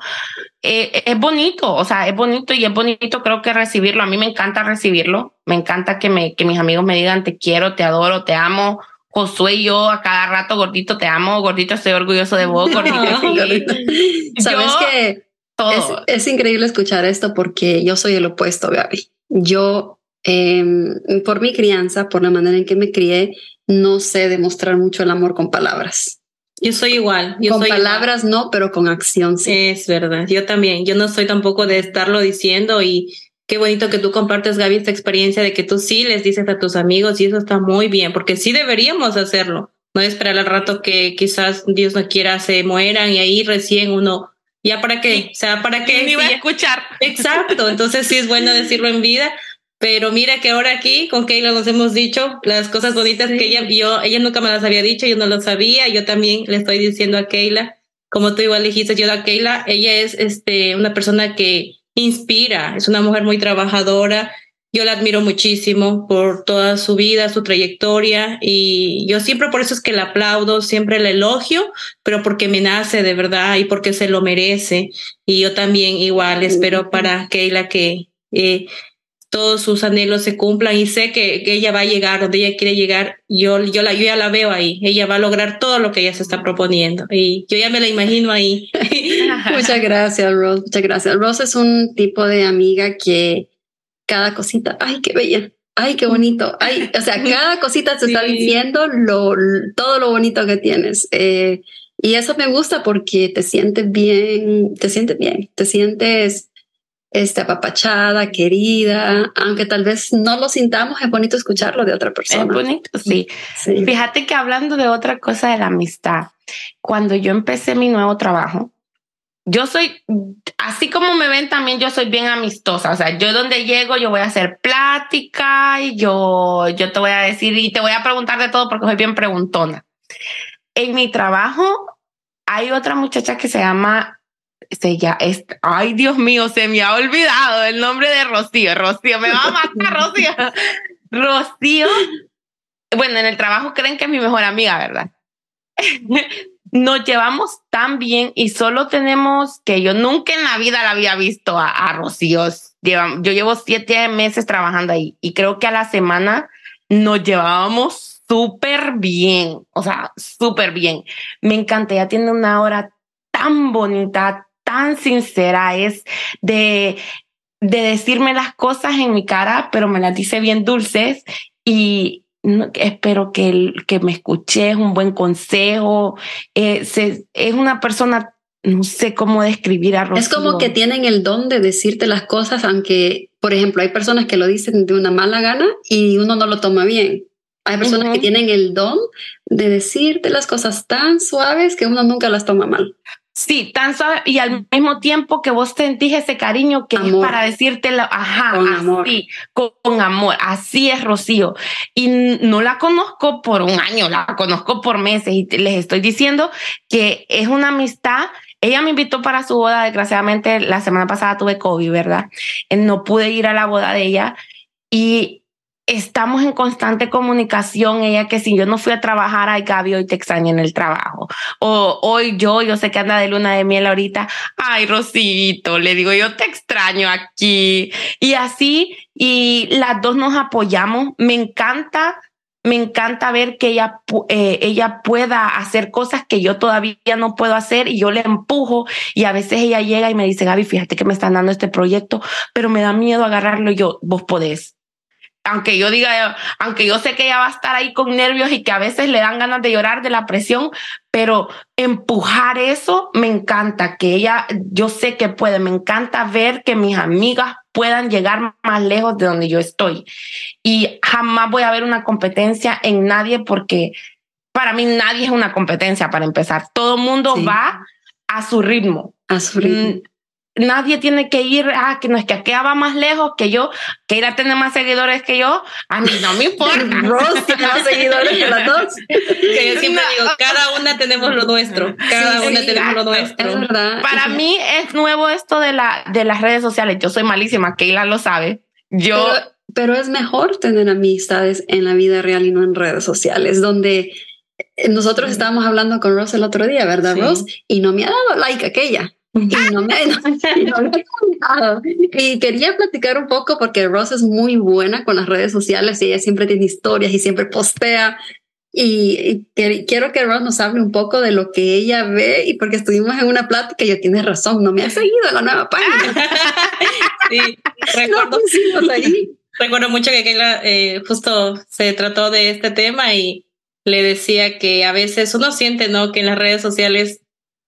Eh, es bonito, o sea, es bonito y es bonito creo que recibirlo. A mí me encanta recibirlo, me encanta que, me, que mis amigos me digan, te quiero, te adoro, te amo. Josué y yo a cada rato, gordito, te amo, gordito, estoy orgulloso de vos, gordito. Sabes que es, es, increíble escuchar esto porque yo soy el opuesto, Gaby. Yo, em, por mi crianza, por la manera en que me crié, no sé demostrar mucho el amor con palabras. Yo soy igual. con palabras no, pero con acción sí. Es verdad. Yo también. Yo no soy tampoco de estarlo diciendo y qué bonito que tú compartes, Gaby, esta experiencia de que tú sí les dices a tus amigos y eso está muy bien, porque sí deberíamos hacerlo. No esperar al rato que quizás Dios no quiera se mueran y ahí recién uno ya para qué, o sea, para qué. Ni va a escuchar. Exacto. Entonces sí es bueno decirlo en vida pero mira que ahora aquí con Keila nos hemos dicho las cosas bonitas que ella, yo, ella nunca me las había dicho, yo no lo sabía, yo también le estoy diciendo a Keila, como tú igual dijiste yo a Keila, ella es este, una persona que inspira, es una mujer muy trabajadora, yo la admiro muchísimo por toda su vida, su trayectoria y yo siempre por eso es que la aplaudo, siempre la elogio, pero porque me nace de verdad y porque se lo merece. Y yo también igual espero para Keila que eh, todos sus anhelos se cumplan y sé que, que, ella va a llegar donde ella quiere llegar. Yo, yo, la, yo ya la veo ahí. Ella va a lograr todo lo que ella se está proponiendo y yo ya me la imagino ahí. Muchas gracias, Rose. Muchas gracias. Rose es un tipo de amiga que cada cosita, ay, qué bella. Ay, qué bonito. Ay, o sea, cada cosita te está diciendo lo, todo lo bonito que tienes. Eh, y eso me gusta porque te sientes bien, te sientes bien, te sientes este, apapachada, querida, aunque tal vez no lo sintamos, es bonito escucharlo de otra persona. Es bonito, sí. Fíjate que hablando de otra cosa de la amistad, cuando yo empecé mi nuevo trabajo, yo soy, así como me ven también, yo soy bien amistosa. O sea, yo donde llego, yo voy a hacer plática y yo, yo te voy a decir y te voy a preguntar de todo porque soy bien preguntona. En mi trabajo hay otra muchacha que se llama se ya es, ay Dios mío, se me ha olvidado el nombre de Rocío. Rocío, me va a matar Rocío. Rocío, bueno, en el trabajo creen que es mi mejor amiga, ¿verdad? Nos llevamos tan bien y solo tenemos que yo nunca en la vida la había visto a, a Rocío. yo llevo siete meses trabajando ahí y creo que a la semana nos llevábamos súper bien, o sea, súper bien. Me encanta, ella tiene una hora tan bonita, tan sincera, es de, de decirme las cosas en mi cara, pero me las dice bien dulces y espero que, que me escuche, es un buen consejo, eh, es una persona, no sé cómo describir a Rocío. Es como que tienen el don de decirte las cosas, aunque, por ejemplo, hay personas que lo dicen de una mala gana y uno no lo toma bien. Hay personas que tienen el don de decirte las cosas tan suaves que uno nunca las toma mal. Sí, tan suave y al mismo tiempo que vos sentís ese cariño que es para decírtelo, ajá, con amor. Con, amor. Así es Rocío. Y no la conozco por un año, la conozco por meses y les estoy diciendo que es una amistad. Ella me invitó para su boda, desgraciadamente la semana pasada tuve COVID, ¿verdad? Eh, no pude ir a la boda de ella y estamos en constante comunicación. Ella que si yo no fui a trabajar, ay Gaby, hoy te extraño en el trabajo. O hoy yo, yo sé que anda de luna de miel ahorita. Ay, Rosito, le digo, yo te extraño aquí. Y así, y las dos nos apoyamos. Me encanta. Me encanta ver que ella, eh, ella pueda hacer cosas que yo todavía no puedo hacer y yo le empujo y a veces ella llega y me dice, Gaby, fíjate que me están dando este proyecto, pero me da miedo agarrarlo y yo, vos podés aunque yo diga, aunque yo sé que ella va a estar ahí con nervios y que a veces le dan ganas de llorar de la presión, pero empujar eso me encanta, que ella, yo sé que puede, me encanta ver que mis amigas puedan llegar más lejos de donde yo estoy. Y jamás voy a ver una competencia en nadie porque para mí nadie es una competencia para empezar. Todo mundo va a su ritmo. A su ritmo. Nadie tiene que ir, ah, que no es que aquella va más lejos que yo, que ir a tener más seguidores que yo, a mí no me importa. Ross tiene más seguidores que las dos. Que yo siempre digo, cada una tenemos lo nuestro, cada una tenemos lo nuestro. Para mí es nuevo esto de, la, de las redes sociales, yo soy malísima, Keila lo sabe. Yo... Pero, es mejor tener amistades en la vida real y no en redes sociales, donde nosotros estábamos hablando con Ross el otro día, ¿verdad, Ross? Y no me ha dado like aquella. Y no me, y quería platicar un poco porque Ross es muy buena con las redes sociales y ella siempre tiene historias y siempre postea. Y, quiero que Ross nos hable un poco de lo que ella ve y porque estuvimos en una plática y yo tienes razón, no me ha seguido la nueva página. sí, recuerdo, ahí. recuerdo mucho que Keila eh, justo se trató de este tema y le decía que a veces uno siente, ¿no? Que en las redes sociales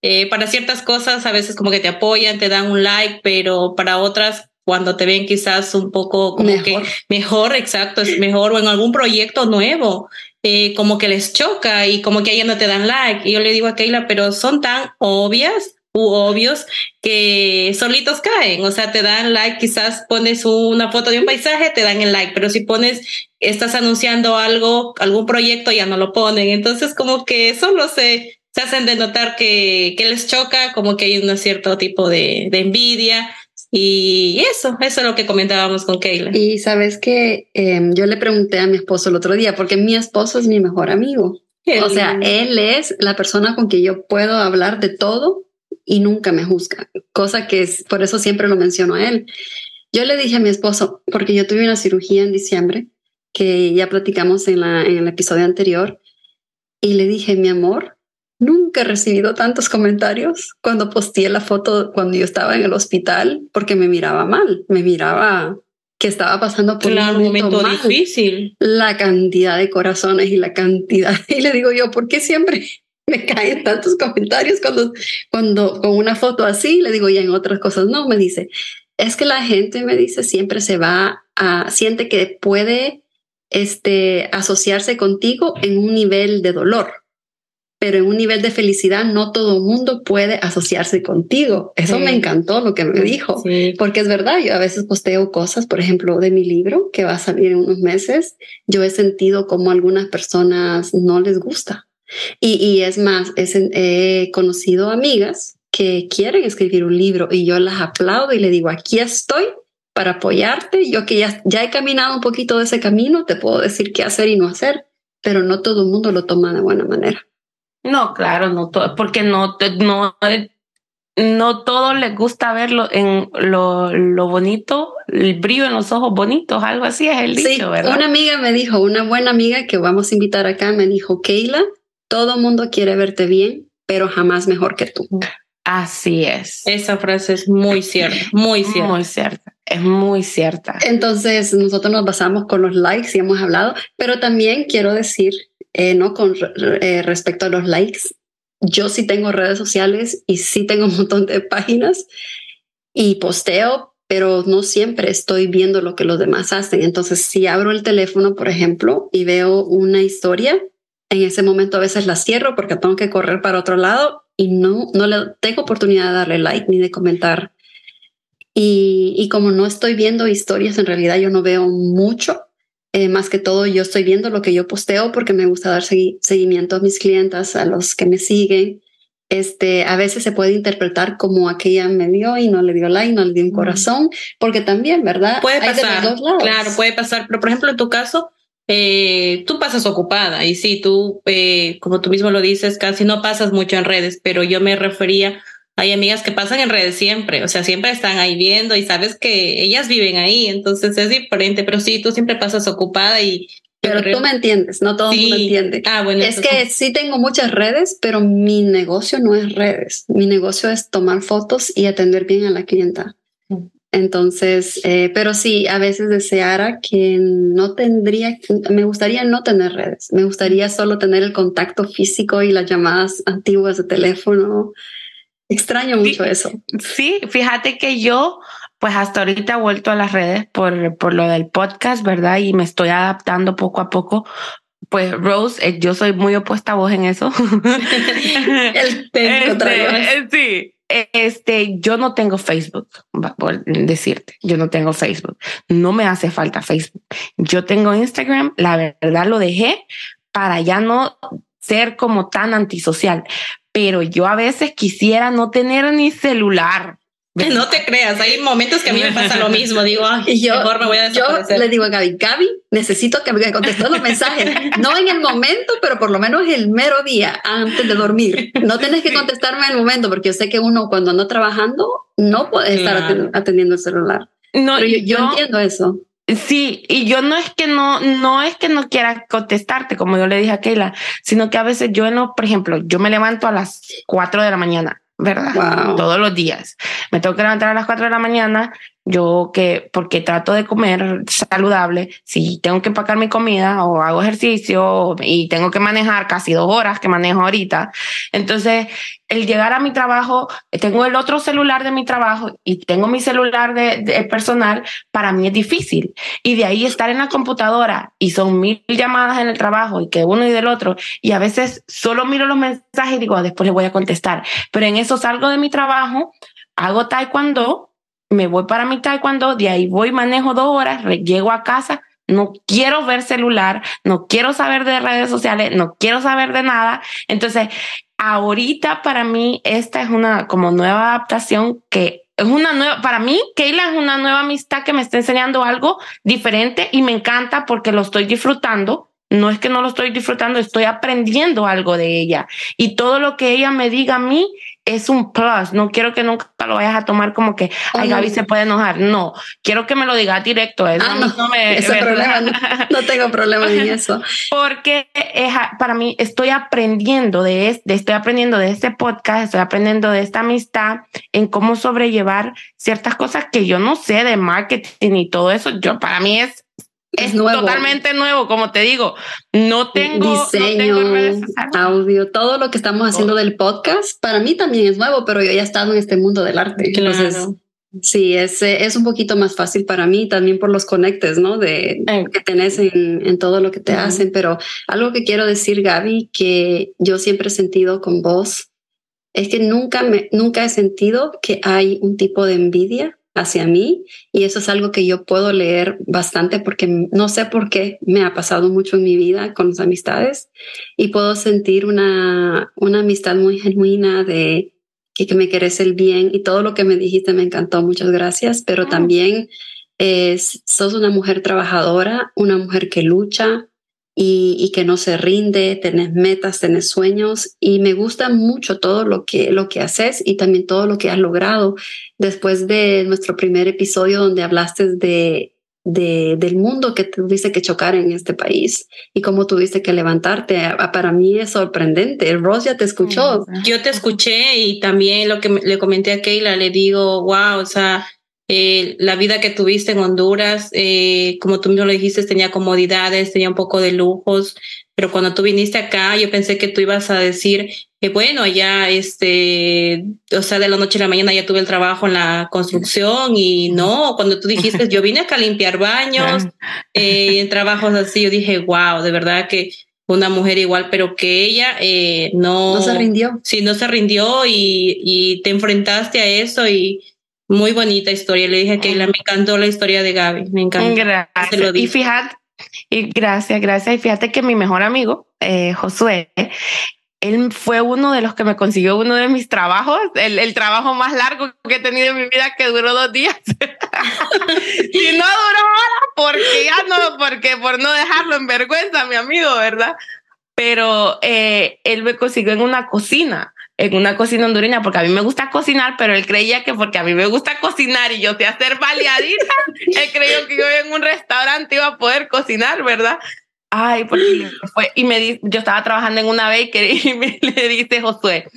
eh, para ciertas cosas a veces como que te apoyan, te dan un like, pero para otras cuando te ven quizás un poco como mejor. que mejor, exacto, es mejor o en algún proyecto nuevo, eh, como que les choca y como que a ella no te dan like. Y yo le digo a Keila, pero son tan obvias u obvios que solitos caen, o sea, te dan like, quizás pones una foto de un paisaje, te dan el like, pero si pones, estás anunciando algo, algún proyecto, ya no lo ponen. Entonces, como que solo se se hacen de notar que, que les choca, como que hay un cierto tipo de, de envidia. Y eso, eso es lo que comentábamos con Keila. Y sabes que em, yo le pregunté a mi esposo el otro día, porque mi esposo es mi mejor amigo. o sea, él es la persona con que yo puedo hablar de todo y nunca me juzga, cosa que es, por eso siempre lo menciono a él. Yo le dije a mi esposo, porque yo tuve una cirugía en diciembre, que ya platicamos en, la, en el episodio anterior, y le dije, mi amor, Nunca he recibido tantos comentarios cuando posteé la foto cuando yo estaba en el hospital porque me miraba mal, me miraba que estaba pasando por un momento, difícil. La cantidad de corazones y la cantidad. Y le digo yo, ¿por qué siempre me caen tantos comentarios cuando, cuando con una foto así? Le digo, ya en otras cosas no. Me dice, es que la gente me dice siempre se va a, siente que puede este, asociarse contigo en un nivel de dolor pero en un nivel de felicidad no todo el mundo puede asociarse contigo. Eso me encantó lo que me dijo, porque es verdad, yo a veces posteo cosas, por ejemplo, de mi libro que va a salir en unos meses, yo he sentido como a algunas personas no les gusta. Y, y es más, es, he conocido amigas que quieren escribir un libro y yo las aplaudo y le digo, aquí estoy para apoyarte. Yo que ya, ya he caminado un poquito de ese camino, te puedo decir qué hacer y no hacer, pero no todo el mundo lo toma de buena manera. No, claro, no todo, porque no, no, no todo les gusta verlo en lo, lo, bonito, el brillo en los ojos bonitos, algo así es el dicho, ¿verdad? Una amiga me dijo, una buena amiga que vamos a invitar acá, me dijo, Keila, todo mundo quiere verte bien, pero jamás mejor que tú. Así es. Esa frase es muy cierta, muy cierta. Muy cierta, es muy cierta. Entonces, nosotros nos basamos con los likes y hemos hablado, pero también quiero decir, eh, no con eh, respecto a los likes, yo sí tengo redes sociales y sí tengo un montón de páginas y posteo, pero no siempre estoy viendo lo que los demás hacen. Entonces, si abro el teléfono, por ejemplo, y veo una historia, en ese momento a veces la cierro porque tengo que correr para otro lado y no, no le tengo oportunidad de darle like ni de comentar. Y, y como no estoy viendo historias, en realidad yo no veo mucho. Eh, más que todo, yo estoy viendo lo que yo posteo porque me gusta dar seguimiento a mis clientas, a los que me siguen. Este, a veces se puede interpretar como aquella me dio y no le dio like, no le dio un corazón, porque también, ¿verdad? Puede pasar, claro, puede pasar, pero por ejemplo, en tu caso, eh, tú pasas ocupada y sí, tú, eh, como tú mismo lo dices, casi no pasas mucho en redes, pero yo me refería hay amigas que pasan en redes siempre, o sea, siempre están ahí viendo y sabes que ellas viven ahí, entonces es diferente, pero sí, tú siempre pasas ocupada y... Pero tú me entiendes, no todo el mundo entiende. Ah, bueno, es que sí tengo muchas redes, pero mi negocio no es redes. Mi negocio es tomar fotos y atender bien a la clienta. Mm. Entonces, eh, pero sí, a veces deseara que no tendría, me gustaría no tener redes, me gustaría solo tener el contacto físico y las llamadas antiguas de teléfono Extraño mucho eso. Sí, fíjate que yo, pues hasta ahorita he vuelto a las redes por, por lo del podcast, ¿verdad? Y me estoy adaptando poco a poco. Pues Rose, eh, yo soy muy opuesta a vos en eso. El este, sí, este, yo no tengo Facebook, por decirte, yo no tengo Facebook. No me hace falta Facebook. Yo tengo Instagram, la verdad lo dejé para ya no ser como tan antisocial, pero yo a veces quisiera no tener ni celular. No te creas, hay momentos que a mí me pasa lo mismo. Digo, yo, mejor me voy a Yo le digo a Gaby, Gaby, necesito que me contestes los mensajes. No en el momento, pero por lo menos el mero día antes de dormir. No tienes que contestarme en el momento, porque yo sé que uno cuando anda trabajando no puede estar atendiendo el celular. No, yo, yo entiendo eso. Sí, y yo no es que no, no es que no quiera contestarte, como yo le dije a Keila, sino que a veces yo no, por ejemplo, yo me levanto a las 4 de la mañana, ¿verdad? Todos los días. Me tengo que levantar a las 4 de la mañana, yo que, porque trato de comer saludable, si tengo que empacar mi comida o hago ejercicio y tengo que manejar casi dos horas que manejo ahorita, entonces el llegar a mi trabajo, tengo el otro celular de mi trabajo y tengo mi celular de, personal, para mí es difícil. Y de ahí estar en la computadora y son mil llamadas en el trabajo y que uno y del otro, y a veces solo miro los mensajes y digo, ah, después le voy a contestar. Pero en eso salgo de mi trabajo, hago taekwondo me voy para mi taekwondo, de ahí voy, manejo dos horas, llego a casa, no quiero ver celular, no quiero saber de redes sociales, no quiero saber de nada. Entonces, ahorita para mí esta es una como nueva adaptación que es una nueva, para mí, Keila es una nueva amistad que me está enseñando algo diferente y me encanta porque lo estoy disfrutando. No es que no lo estoy disfrutando, estoy aprendiendo algo de ella. Y todo lo que ella me diga a mí es un plus. No quiero que nunca lo vayas a tomar como que, ay, Gaby se puede enojar. No, quiero que me lo digas directo. Ah, no, me, problema, no, tengo problema en eso. Porque es, para mí estoy aprendiendo de, este, estoy aprendiendo de este podcast, estoy aprendiendo de esta amistad en cómo sobrellevar ciertas cosas que yo no sé de marketing y todo eso. Yo, para mí es es, totalmente nuevo, como te digo. No tengo diseño, audio, todo lo que estamos haciendo del podcast, para mí también es nuevo, pero yo ya he estado en este mundo del arte. Entonces, sí, es, es un poquito más fácil para mí también por los conectes, ¿no? De que tenés en, en, todo lo que te hacen. Pero algo que quiero decir, Gaby, que yo siempre he sentido con vos, es que nunca, me, nunca he sentido que hay un tipo de envidia hacia mí y eso es algo que yo puedo leer bastante porque no sé por qué me ha pasado mucho en mi vida con las amistades y puedo sentir una, una amistad muy genuina de que, que me querés el bien y todo lo que me dijiste me encantó, muchas gracias, pero ah. también es, sos una mujer trabajadora, una mujer que lucha, y, que no se rinde, tenés metas, tenés sueños y me gusta mucho todo lo que, lo que haces y también todo lo que has logrado después de nuestro primer episodio donde hablaste de, de, del mundo que tuviste que chocar en este país y cómo tuviste que levantarte. Para mí es sorprendente. Ross ya te escuchó. Yo te escuché y también lo que le comenté a Keila, le digo, wow, o sea, eh, la vida que tuviste en Honduras, eh, como tú mismo lo dijiste, tenía comodidades, tenía un poco de lujos, pero cuando tú viniste acá, yo pensé que tú ibas a decir que bueno, ya este, o sea, de la noche a la mañana ya tuve el trabajo en la construcción y no, cuando tú dijiste, yo vine acá a limpiar baños, eh, en trabajos así, yo dije, wow, de verdad que una mujer igual, pero que ella no, no se rindió. Sí, no se rindió y, y te enfrentaste a eso y muy bonita historia. Le dije que me encantó la historia de Gaby. Me encantó. Gracias. Y fíjate, y gracias, gracias. Y fíjate que mi mejor amigo, eh, Josué, él fue uno de los que me consiguió uno de mis trabajos, el, el, trabajo más largo que he tenido en mi vida, que duró dos días. y no duró ahora, porque ya no, porque por no dejarlo en vergüenza, mi amigo, ¿verdad? Pero eh, él me consiguió en una cocina en una cocina hondureña porque a mí me gusta cocinar, pero él creía que porque a mí me gusta cocinar y yo sé hacer baleadita, él creyó que yo en un restaurante iba a poder cocinar, ¿verdad? Ay, porque fue, y me di, yo estaba trabajando en una bakery y me, le dice Josué,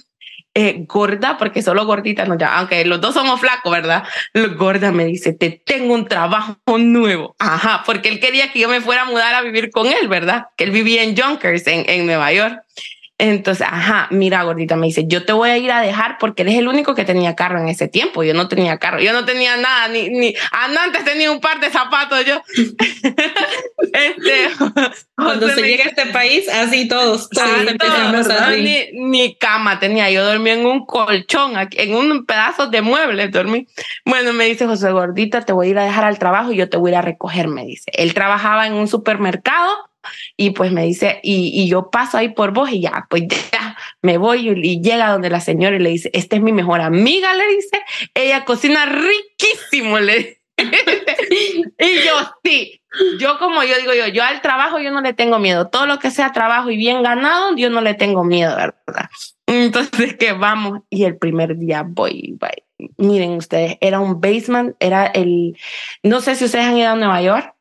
eh, gorda, porque solo gordita, no ya, aunque los dos somos flacos, ¿verdad? Gorda me dice, te tengo un trabajo nuevo. Ajá, porque él quería que yo me fuera a mudar a vivir con él, ¿verdad? Que él vivía en Junkers, en, en Nueva York. Entonces, ajá, mira, gordita, me dice, yo te voy a ir a dejar porque eres el único que tenía carro en ese tiempo. Yo no tenía carro, yo no tenía nada, ni, ni antes tenía un par de zapatos yo. este, Cuando se llega a este país, así todos, todos Ni, ni, cama tenía, yo dormí en un colchón, en un pedazo de muebles dormí. Bueno, me dice José Gordita, te voy a ir a dejar al trabajo y yo te voy a ir a recoger, me dice. Él trabajaba en un supermercado y pues me dice, y, y, yo paso ahí por vos y ya, pues ya me voy y, llega donde la señora y le dice, esta es mi mejor amiga, le dice, ella cocina riquísimo, le y yo sí, yo como yo digo yo, yo al trabajo yo no le tengo miedo, todo lo que sea trabajo y bien ganado, yo no le tengo miedo, ¿verdad? Entonces que vamos y el primer día voy, voy. miren ustedes, era un basement, era el, no sé si ustedes han ido a Nueva York.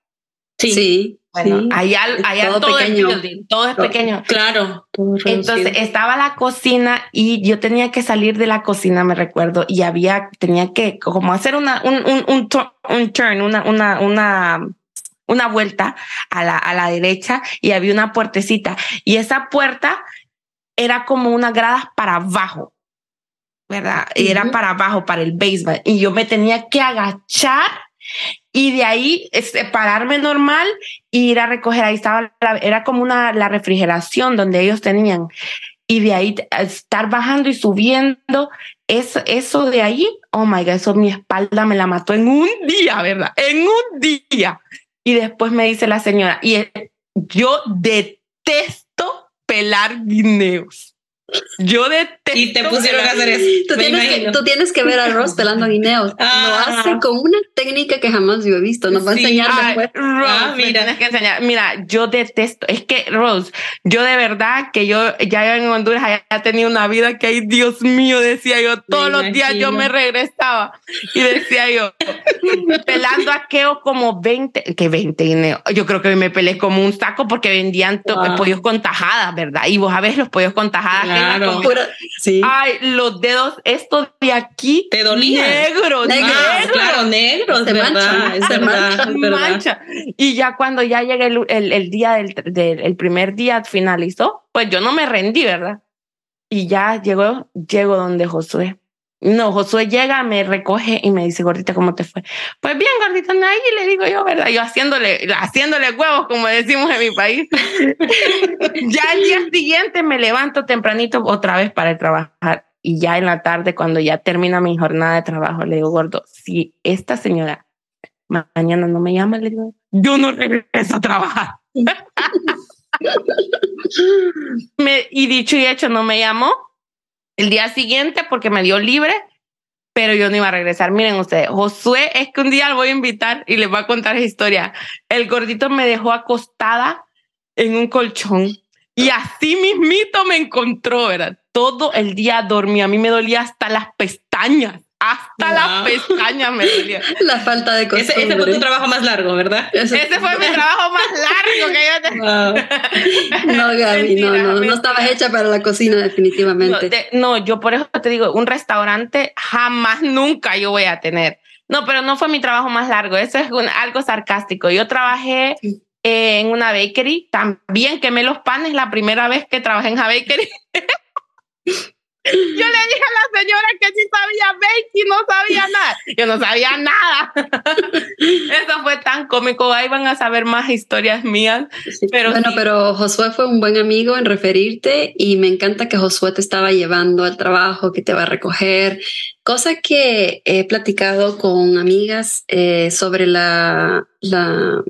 Sí. sí. Bueno, allá, allá todo, pequeño. Es todo es pequeño. Claro. Entonces estaba la cocina y yo tenía que salir de la cocina, me recuerdo, y había, tenía que como hacer una, un, un, un, un turn, una, una, una, una vuelta a la, a la derecha y había una puertecita. Y esa puerta era como una grada para abajo. ¿Verdad? y Era para abajo, para el basement. Y yo me tenía que agachar y de ahí este, pararme normal e ir a recoger. Ahí estaba, era como una, la refrigeración donde ellos tenían. Y de ahí estar bajando y subiendo, eso, eso de ahí, oh my God, eso mi espalda me la mató en un día, ¿verdad? En un día. Y después me dice la señora, y yo detesto pelar guineos. Yo detesto. Y te pusieron a hacer eso. Tú tienes, que, tú tienes, que, ver a Ross pelando guineos. Lo ah. hace con una técnica que jamás yo he visto. Nos va a enseñar después. ah, mira, tienes que enseñar. Mira, yo detesto. Es que, Rose, yo de verdad que yo ya en Honduras había tenido una vida que, ay, Dios mío, decía yo, todos los días yo me regresaba y decía yo, pelando aqueo como 20, que 20 guineos. Yo creo que me pelé como un saco porque vendían pollos con tajadas, ¿verdad? Y vos sabés los pollos con tajadas Claro. Sí. Ay, los dedos, estos de aquí. Te dolían. Negros, negros. Claro, negros, es verdad. Es verdad, mancha. Y ya cuando ya llegué el, el, el día del, del el primer día finalizó, pues yo no me rendí, ¿verdad? Y ya llegó, llego donde Josué. No, Josué llega, me recoge y me dice, gordita, ¿cómo te fue? Pues bien, gordita, ahí le digo yo, ¿verdad? Yo haciéndole, haciéndole huevos, como decimos en mi país. ya el día siguiente me levanto tempranito otra vez para trabajar y ya en la tarde, cuando ya termina mi jornada de trabajo, le digo, gordo, si esta señora mañana no me llama, le digo, yo no regreso a trabajar. me, y dicho y hecho, no me llamó el día siguiente porque me dio libre, pero yo no iba a regresar. Miren ustedes, Josué es que un día lo voy a invitar y les voy a contar esa historia. El gordito me dejó acostada en un colchón y así mismito me encontró, ¿verdad? Todo el día dormí, a mí me dolía hasta las pestañas hasta las pestañas me dolía. La falta de costumbre. Ese, fue tu trabajo más largo, ¿verdad? Ese, fue mi trabajo más largo que yo No, Gaby, no, no, no estabas hecha para la cocina definitivamente. No, yo por eso te digo, un restaurante jamás, nunca yo voy a tener. No, pero no fue mi trabajo más largo, eso es algo sarcástico. Yo trabajé en una bakery, también quemé los panes la primera vez que trabajé en una bakery. Yo le dije a la señora que sí sabía bake y no sabía nada. Yo no sabía nada. Eso fue tan cómico. Ahí van a saber más historias mías. Pero bueno, pero Josué fue un buen amigo en referirte y me encanta que Josué te estaba llevando al trabajo, que te va a recoger. Cosa que he platicado con amigas eh, sobre la, la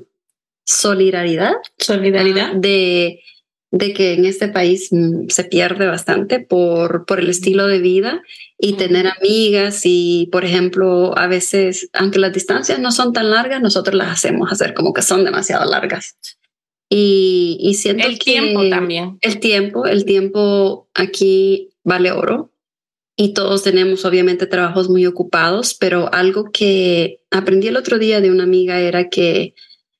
solidaridad. Solidaridad. de de que en este país mm, se pierde bastante por, por el estilo de vida y tener amigas y, por ejemplo, a veces, aunque las distancias no son tan largas, nosotros las hacemos hacer como que son demasiado largas. Y, y siento el tiempo también. El tiempo, el tiempo aquí vale oro y todos tenemos obviamente trabajos muy ocupados, pero algo que aprendí el otro día de una amiga era que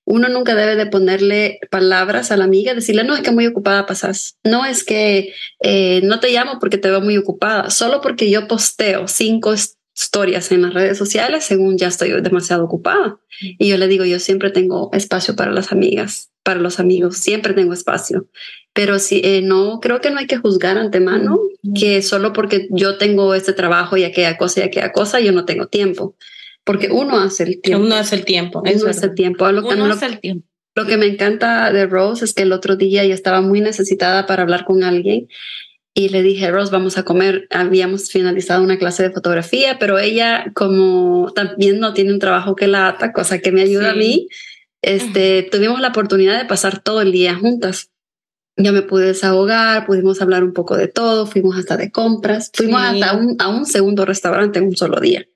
uno nunca debe de ponerle palabras a la amiga, decirle, no, es que muy ocupada pasas. No es que eh, no te llamo porque te veo muy ocupada, solo porque yo posteo cinco historias en las redes sociales, según ya estoy demasiado ocupada. Y yo le digo, yo siempre tengo espacio para las amigas, para los amigos, siempre tengo espacio. Pero si eh, no, creo que no hay que juzgar antemano que solo porque yo tengo este trabajo y aquella cosa y aquella cosa, yo no tengo tiempo porque uno hace el tiempo. Uno hace el tiempo. Uno hace el tiempo. Lo, uno hace el tiempo. Lo que me encanta de Rose es que el otro día ella estaba muy necesitada para hablar con alguien y le dije, Rose, vamos a comer. Habíamos finalizado una clase de fotografía, pero ella como también no tiene un trabajo que la ata, cosa que me ayuda a mí, este, tuvimos la oportunidad de pasar todo el día juntas. Yo me pude desahogar, pudimos hablar un poco de todo, fuimos hasta de compras, fuimos hasta un, a un segundo restaurante en un solo día.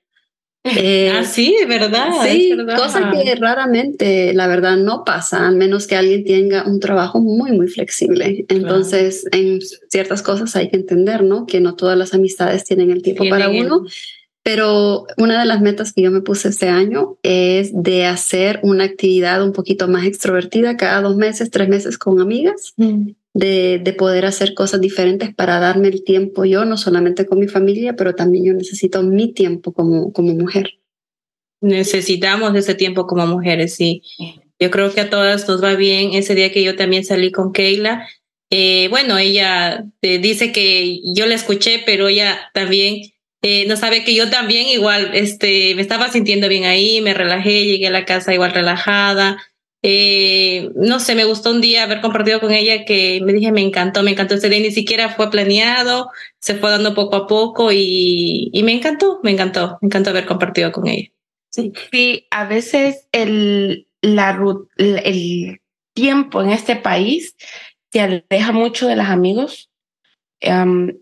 Eh, ah, sí, verdad. Sí, cosa que raramente, la verdad, no pasa, al menos que alguien tenga un trabajo muy, muy flexible. Entonces, en ciertas cosas hay que entender, ¿no? Que no todas las amistades tienen el tiempo para uno. Pero una de las metas que yo me puse este año es de hacer una actividad un poquito más extrovertida cada dos meses, tres meses con amigas. Mm de, poder hacer cosas diferentes para darme el tiempo yo, no solamente con mi familia, pero también yo necesito mi tiempo como, como mujer. Necesitamos ese tiempo como mujeres, sí. Yo creo que a todas nos va bien. Ese día que yo también salí con Keila, eh, bueno, ella eh, dice que yo la escuché, pero ella también eh, no sabe que yo también igual, este, me estaba sintiendo bien ahí, me relajé, llegué a la casa igual relajada. Eh, no sé, me gustó un día haber compartido con ella que me dije, me encantó, me encantó este día, ni siquiera fue planeado, se fue dando poco a poco y, y me encantó, me encantó, me encantó haber compartido con ella. Sí, sí a veces el, la, el tiempo en este país te aleja mucho de los amigos.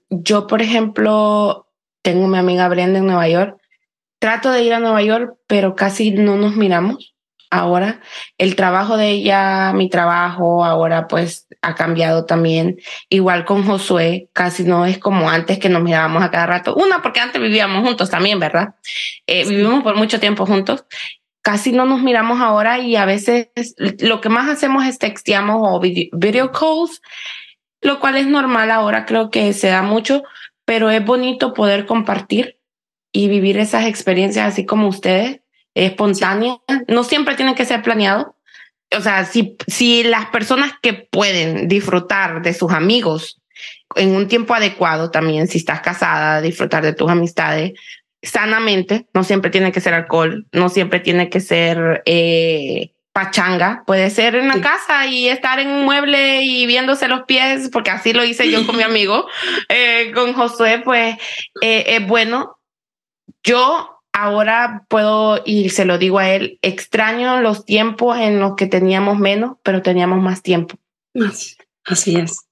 yo, por ejemplo, tengo mi amiga Brenda en Nueva York. Trato de ir a Nueva York, pero casi no nos miramos ahora. El trabajo de ella, mi trabajo ahora pues ha cambiado también. Igual con Josué, casi no es como antes que nos mirábamos a cada rato. Una, porque antes vivíamos juntos también, ¿verdad? Eh, vivimos por mucho tiempo juntos. Casi no nos miramos ahora y a veces lo que más hacemos es texteamos o video calls, lo cual es normal ahora, creo que se da mucho, pero es bonito poder compartir y vivir esas experiencias así como ustedes espontánea, no siempre tiene que ser planeado. O sea, si, si las personas que pueden disfrutar de sus amigos en un tiempo adecuado también, si estás casada, disfrutar de tus amistades sanamente, no siempre tiene que ser alcohol, no siempre tiene que ser eh, pachanga, puede ser en la casa y estar en un mueble y viéndose los pies, porque así lo hice yo con mi amigo, eh, con Josué, pues eh, es bueno. Yo ahora puedo, y se lo digo a él, extraño los tiempos en los que teníamos menos, pero teníamos más tiempo. Así es.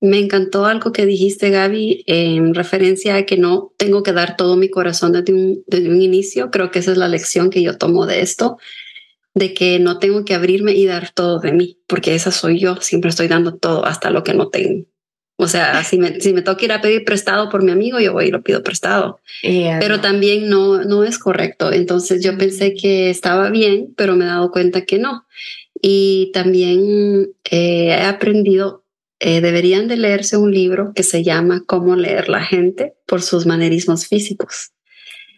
Me encantó algo que dijiste, Gaby, en referencia a que no tengo que dar todo mi corazón desde un, desde un inicio. Creo que esa es la lección que yo tomo de esto de que no tengo que abrirme y dar todo de mí, porque esa soy yo, siempre estoy dando todo hasta lo que no tengo. O sea, si me, si me toca ir a pedir prestado por mi amigo, yo voy y lo pido prestado. pero también no, no es correcto. Entonces yo pensé que estaba bien, pero me he dado cuenta que no. Y también eh, he aprendido, eh, deberían de leerse un libro que se llama Cómo leer la gente por sus manerismos físicos.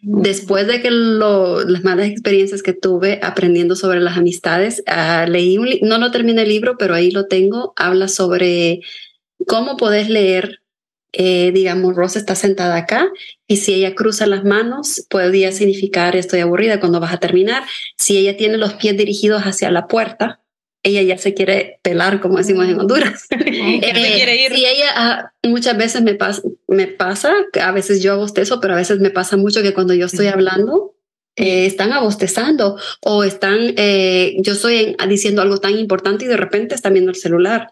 Después de que las malas experiencias que tuve aprendiendo sobre las amistades, uh, leí un no lo terminé el libro, pero ahí lo tengo. Habla sobre cómo podés leer, eh, digamos, Rosa está sentada acá y si ella cruza las manos, podría significar estoy aburrida cuando vas a terminar. Si ella tiene los pies dirigidos hacia la puerta, ella ya se quiere pelar, como decimos en Honduras. eh, y ella ah, muchas veces me, pasa, me pasa, a veces yo abostezo, pero a veces me pasa mucho que cuando yo estoy hablando, eh, están abostezando o están, eh, yo estoy diciendo algo tan importante y de repente están viendo el celular.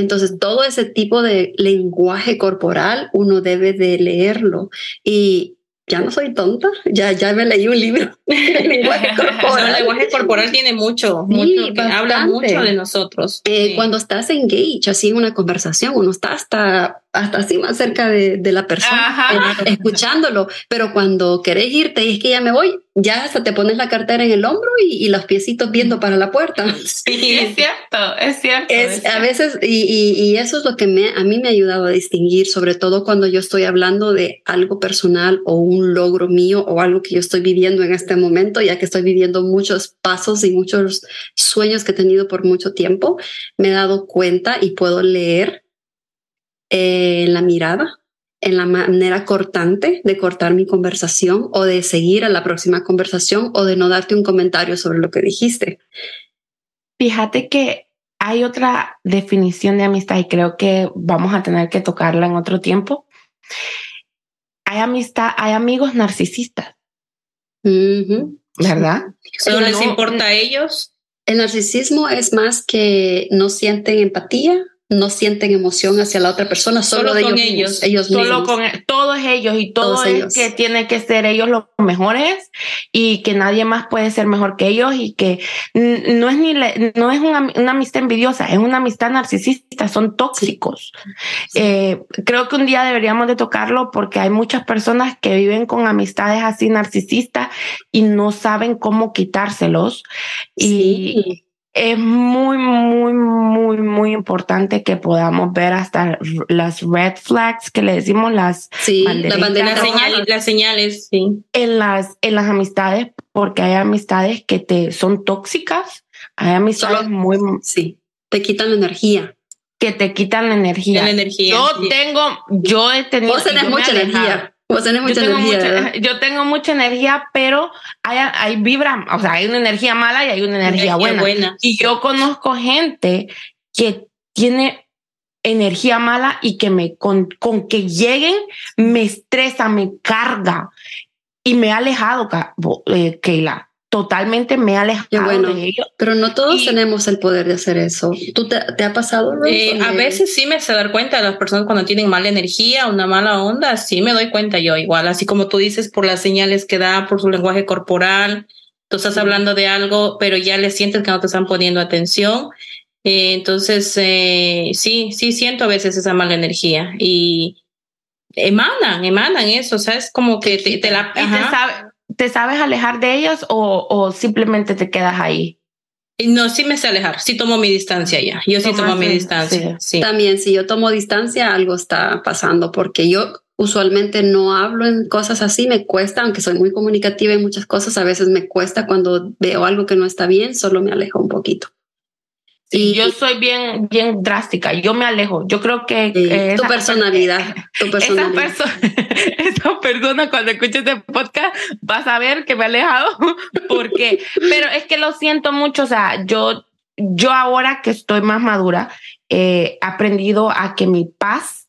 Entonces, todo ese tipo de lenguaje corporal uno debe de leerlo y ya no soy tonta, ya, ya me leí un libro de lenguaje corporal. el lenguaje corporal tiene mucho, mucho habla mucho de nosotros. Eh, cuando estás engaged, así en una conversación, uno está hasta hasta así más cerca de, de la persona, escuchándolo. Pero cuando querés irte y es que ya me voy, ya hasta te pones la cartera en el hombro y, y los piecitos viendo para la puerta. Sí, es cierto, es cierto. Es, A veces, y, y, y, eso es lo que me, a mí me ha ayudado a distinguir, sobre todo cuando yo estoy hablando de algo personal o un logro mío o algo que yo estoy viviendo en este momento, ya que estoy viviendo muchos pasos y muchos sueños que he tenido por mucho tiempo, me he dado cuenta y puedo leer eh, en la mirada, en la manera cortante de cortar mi conversación o de seguir a la próxima conversación o de no darte un comentario sobre lo que dijiste. Fíjate que hay otra definición de amistad y creo que vamos a tener que tocarla en otro tiempo. Hay amistad, hay amigos narcisistas. ¿Verdad? ¿Solo les importa a ellos? El narcisismo es más que no sienten empatía no sienten emoción hacia la otra persona, solo, de ellos, ellos, solo con todos ellos y todo es que tiene que ser ellos los mejores y que nadie más puede ser mejor que ellos y que no es ni no es una, una, amistad envidiosa, es una amistad narcisista, son tóxicos. Eh, creo que un día deberíamos de tocarlo porque hay muchas personas que viven con amistades así narcisistas y no saben cómo quitárselos y es muy, muy, muy, muy importante que podamos ver hasta las red flags que le decimos las sí, la bandera, señal, las señales, sí. En las, en las amistades, porque hay amistades que te son tóxicas, hay amistades muy, sí, te quitan la energía. Que te quitan la energía. La energía yo tengo, yo he tenido. Vos tenés mucha energía yo tengo mucha, energía, pero hay, hay vibra, o sea, hay una energía mala y hay una energía, buena. Y yo conozco gente que tiene energía mala y que me con, con que lleguen me estresa, me carga y me ha alejado, eh, Keila totalmente me alejado de ellos. Pero no todos tenemos el poder de hacer eso. ¿Tú te, ha pasado? Eh, a veces sí me se dar cuenta de las personas cuando tienen mala energía, una mala onda, sí me doy cuenta yo igual, así como tú dices por las señales que da, por su lenguaje corporal, tú estás hablando de algo, pero ya le sientes que no te están poniendo atención. Eh, entonces, eh, sí, sí siento a veces esa mala energía y emanan, emanan eso, o sea, es como que te, la... ¿Te sabes alejar de ellos o, o simplemente te quedas ahí? No, sí me sé alejar, sí tomo mi distancia ya. Yo sí tomo mi distancia. Sí. También, si yo tomo distancia, algo está pasando, porque yo usualmente no hablo en cosas así, me cuesta, aunque soy muy comunicativa en muchas cosas, a veces me cuesta cuando veo algo que no está bien, solo me alejo un poquito. Y yo soy bien, bien drástica. Yo me alejo. Yo creo que tu personalidad, tu personalidad. Esa, esa, persona cuando escuche este podcast vas a ver que me he alejado porque, pero es que lo siento mucho. O sea, yo, yo ahora que estoy más madura, he aprendido a que mi paz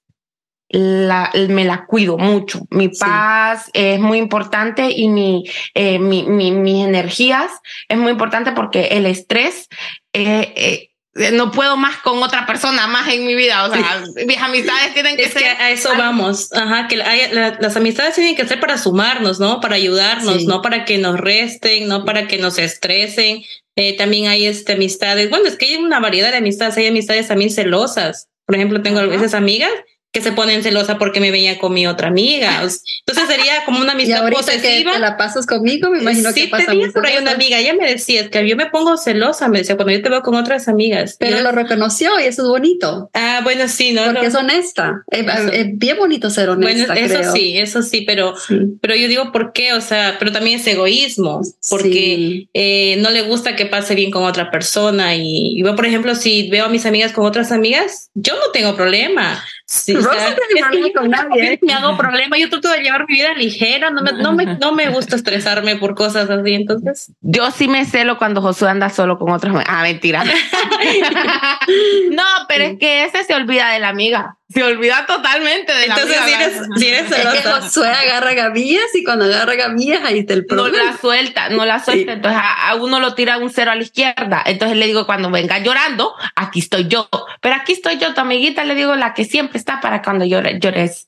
la, me la cuido mucho. Mi paz es muy importante y mi, eh, mi, mi, mis energías es muy importante porque el estrés eh, eh, no puedo más con otra persona más en mi vida. O sea, mis amistades tienen que es ser. Que a eso vamos. Ajá, que las amistades tienen que ser para sumarnos, ¿no? Para ayudarnos, no para que nos resten, no para que nos estresen. Eh, también hay este, amistades. Bueno, es que hay una variedad de amistades. Hay amistades también celosas. Por ejemplo, tengo a veces amigas que se ponen celosa porque me veía con mi otra amiga. Entonces sería como una amistad y posesiva. Que te la pasas conmigo, me imagino sí, que pasa tenía por ahí una amiga, ella me decía, es que yo me pongo celosa, me decía, cuando yo te veo con otras amigas. Pero lo reconoció y eso es bonito. Ah, bueno, sí, ¿no? Porque es honesta. Es, bien bonito ser honesta, Bueno, eso sí, eso sí, pero, pero yo digo, ¿por qué? O sea, pero también es egoísmo, porque eh, no le gusta que pase bien con otra persona y, y yo, por ejemplo, si veo a mis amigas con otras amigas, yo no tengo problema. Sí, Rosa no con nadie. Me hago problema, yo trato de llevar mi vida ligera, no me, no, me, no me gusta estresarme por cosas así, entonces. Yo sí me celo cuando Josué anda solo con otras. Ah, mentira. no, pero es que ese se olvida de la amiga se olvida totalmente de Entonces, la amiga. Si eres, si eres es que Josué agarra gavillas y cuando agarra gavillas ahí está el problema. No la suelta, no la suelta. Sí. Entonces a, uno lo tira un cero a la izquierda. Entonces le digo, cuando venga llorando, aquí estoy yo. Pero aquí estoy yo, tu amiguita, le digo, la que siempre está para cuando llore, llores.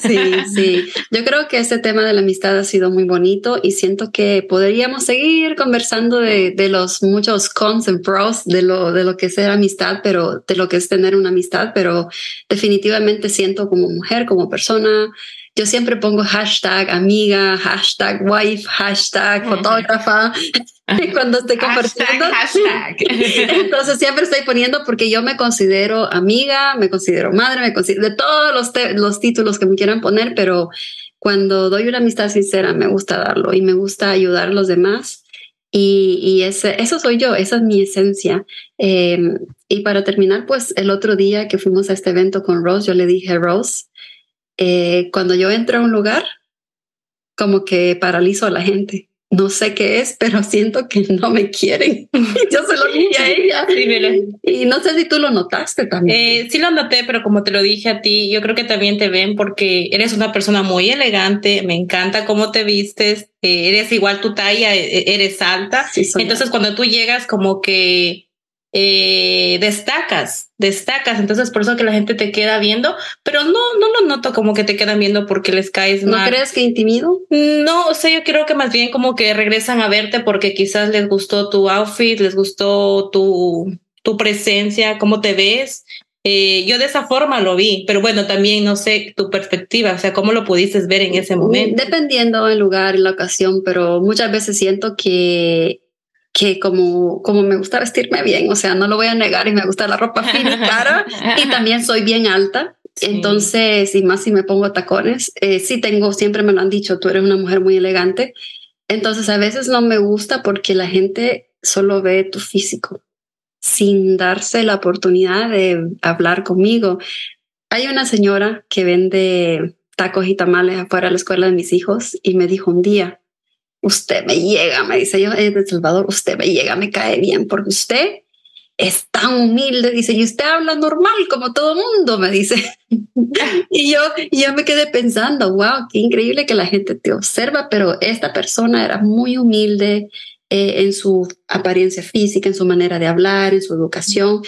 Sí, sí. Yo creo que este tema de la amistad ha sido muy bonito y siento que podríamos seguir conversando de, de los muchos cons and pros de lo, de lo que es ser amistad, pero de lo que es tener una amistad, pero definitivamente siento como mujer, como persona. Yo siempre pongo hashtag amiga, hashtag wife, hashtag fotógrafa cuando estoy compartiendo. Hashtag, hashtag. Entonces siempre estoy poniendo porque yo me considero amiga, me considero madre, me considero de todos los, los títulos que me quieran poner, pero cuando doy una amistad sincera me gusta darlo y me gusta ayudar a los demás. Y, y ese, eso soy yo, esa es mi esencia. Eh, y para terminar, pues el otro día que fuimos a este evento con Rose, yo le dije, Rose, eh, cuando yo entro a un lugar, como que paralizo a la gente. No sé qué es, pero siento que no me quieren. yo se lo dije a ella. Sí, y no sé si tú lo notaste también. Eh, sí lo noté, pero como te lo dije a ti, yo creo que también te ven porque eres una persona muy elegante, me encanta cómo te vistes, eh, eres igual tu talla, eres alta. Sí, Entonces cuando tú llegas como que eh, destacas, destacas, entonces por eso que la gente te queda viendo, pero no, no lo noto como que te quedan viendo porque les caes ¿No mal. crees que intimido? No, o sea, yo creo que más bien como que regresan a verte porque quizás les gustó tu outfit, les gustó tu, tu presencia, cómo te ves. Eh, yo de esa forma lo vi, pero bueno, también no sé tu perspectiva, o sea, cómo lo pudiste ver en ese momento. Dependiendo del lugar y la ocasión, pero muchas veces siento que que como, como me gusta vestirme bien, o sea, no lo voy a negar y me gusta la ropa fina y cara y también soy bien alta. Sí. Entonces, y más si me pongo tacones, eh, sí tengo, siempre me lo han dicho, tú eres una mujer muy elegante. Entonces, a veces no me gusta porque la gente solo ve tu físico sin darse la oportunidad de hablar conmigo. Hay una señora que vende tacos y tamales afuera de la escuela de mis hijos y me dijo un día, usted me llega, me dice yo, de Salvador, usted me llega, me cae bien, porque usted es tan humilde, dice, y usted habla normal como todo mundo, me dice. y yo, yo me quedé pensando, wow, qué increíble que la gente te observa, pero esta persona era muy humilde eh, en su apariencia física, en su manera de hablar, en su educación.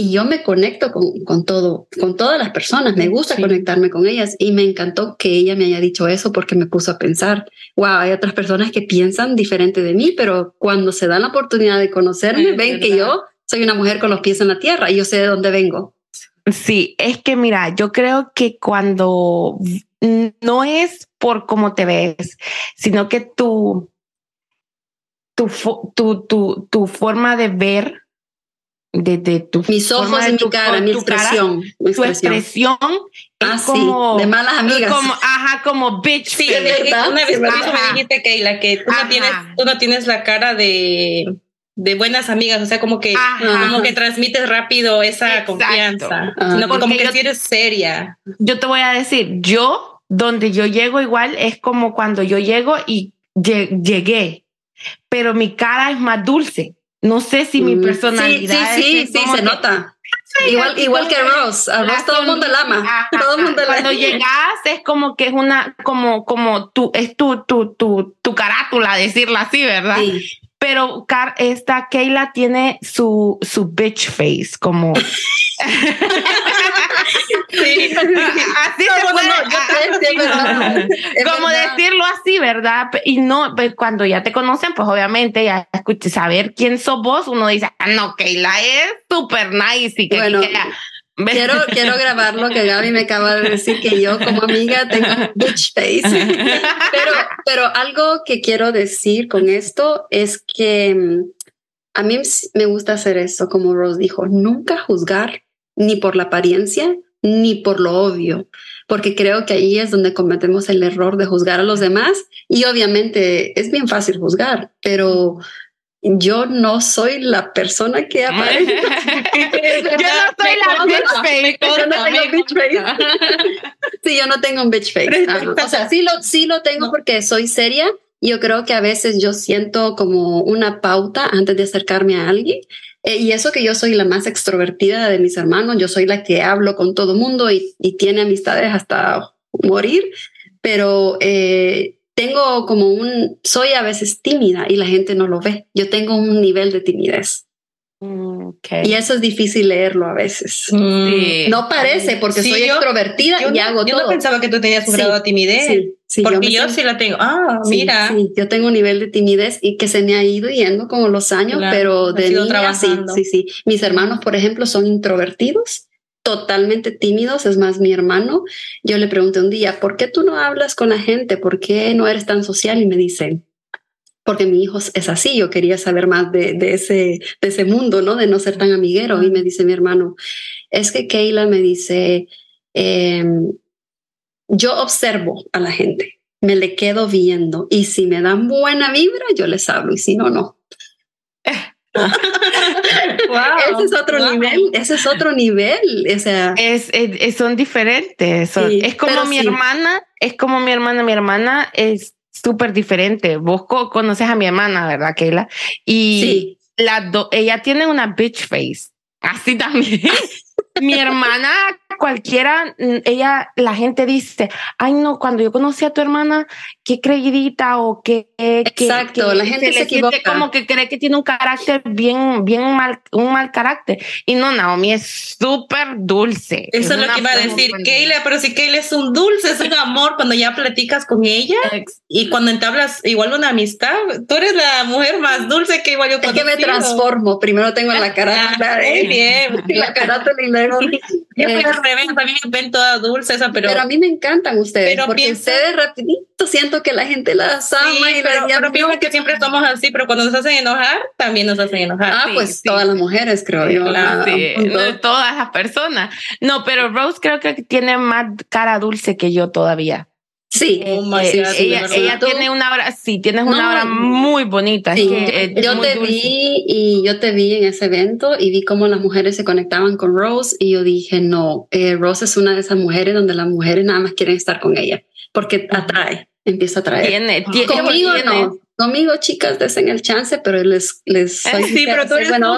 Y yo me conecto con, con todo, con todas las personas, me gusta sí. conectarme con ellas y me encantó que ella me haya dicho eso porque me puso a pensar, wow, hay otras personas que piensan diferente de mí, pero cuando se dan la oportunidad de conocerme, es ven verdad. que yo soy una mujer con los pies en la tierra y yo sé de dónde vengo. Sí, es que mira, yo creo que cuando no es por cómo te ves, sino que tu, tu, tu, tu, tu forma de ver de, de tu mis ojos y mi cara, mi expresión, cara, mi expresión. Tu expresión ah, es como sí, de malas amigas. Como, ajá, como bitch. Sí, una vez sí, me dijiste, Keila, que tú no, tienes, tú no tienes la cara de de buenas amigas, o sea, como que, como que transmites rápido esa confianza, sino como que si eres seria. Yo te voy a decir, yo, donde yo llego igual, es como cuando yo llego y llegué, pero mi cara es más dulce. No sé si mi mm. personalidad sí, sí, sí, sí, se nota. Igual, igual que Rose, a Rose todo el mundo la ama. todo el mundo Cuando llegas es como que es una, como, como tu, es tu, tu, tu, tu carátula, decirlo así, ¿verdad? Sí. Pero esta Keila tiene su, su bitch face, como. sí. Así se como decirlo así, ¿verdad? Y no, pues, cuando ya te conocen, pues obviamente ya escuché saber quién sos vos, uno dice, ah, no, Keila es súper nice y que bueno, Quiero, quiero grabar lo que Gaby me acaba de decir, que yo como amiga tengo bitch face. Pero, pero algo que quiero decir con esto es que mm, a mí me gusta hacer eso, como Rose dijo, nunca juzgar ni por la apariencia ni por lo obvio, porque creo que ahí es donde cometemos el error de juzgar a los demás y obviamente es bien fácil juzgar, pero yo no soy la persona que aparece. yo no soy la bitch face. Yo no tengo bitch face. sí, yo no tengo un bitch face. o sea, sí lo, sí lo tengo porque soy seria. Yo creo que a veces yo siento como una pauta antes de acercarme a alguien. Eh, y eso que yo soy la más extrovertida de mis hermanos, yo soy la que hablo con todo mundo y, y tiene amistades hasta morir, pero eh, tengo como un, soy a veces tímida y la gente no lo ve. Yo tengo un nivel de timidez. Mm, y eso es difícil leerlo a veces. Mm. No parece porque soy extrovertida y hago todo. Yo no pensaba que tú tenías un grado de timidez. Sí, porque yo, sí la tengo. Ah, mira. yo tengo un nivel de timidez y que se me ha ido yendo con los años, pero de niña sí, sí, sí. Mis hermanos, por ejemplo, son introvertidos totalmente tímidos, es más mi hermano. Yo le pregunté un día, ¿por qué tú no hablas con la gente? ¿Por qué no eres tan social? Y me dice, porque mi hijo es así, yo quería saber más de, ese, de ese mundo, ¿no? De no ser tan amiguero. Y me dice mi hermano, es que Keila me dice, em, yo observo a la gente, me le quedo viendo y si me dan buena vibra, yo les hablo y si no, no. ese es otro nivel, ese es otro nivel, o sea, es, son diferentes, es como mi hermana, es como mi hermana, mi hermana es súper diferente. Vos conoces a mi hermana, ¿verdad, Keila? Y la ella tiene una bitch face, así también. mi hermana cualquiera, ella, la gente dice, ay no, cuando yo conocí a tu hermana, qué creidita o qué... Exacto, la gente se, equivoca. Como que cree que tiene un carácter bien, bien mal, un mal carácter. Y no, Naomi es súper dulce. Eso es, lo que iba a decir Keila, pero si Keila es un dulce, es un amor cuando ya platicas con ella y cuando entablas igual una amistad, tú eres la mujer más dulce que igual yo Es que me transformo, primero tengo la cara Muy bien. La carátula y luego... a mí me ven toda dulce esa, pero... Pero a mí me encantan ustedes, pero porque ustedes rapidito siento que la gente las ama y pero, pero pienso que siempre somos así, pero cuando nos hacen enojar, también nos hacen enojar. Ah, pues todas las mujeres, creo yo. todas las personas. No, pero Rose creo que tiene más cara dulce que yo todavía. Sí, eh, eh, ella, ella tiene una hora, sí, tienes una hora muy bonita. yo te vi y yo te vi en ese evento y vi cómo las mujeres se conectaban con Rose y yo dije, no, eh, Rose es una de esas mujeres donde las mujeres nada más quieren estar con ella porque atrae, empieza a atraer. Tiene, tiene, Conmigo no, Conmigo, chicas, desen el chance, pero les, les soy Sí, pero tú eres, bueno,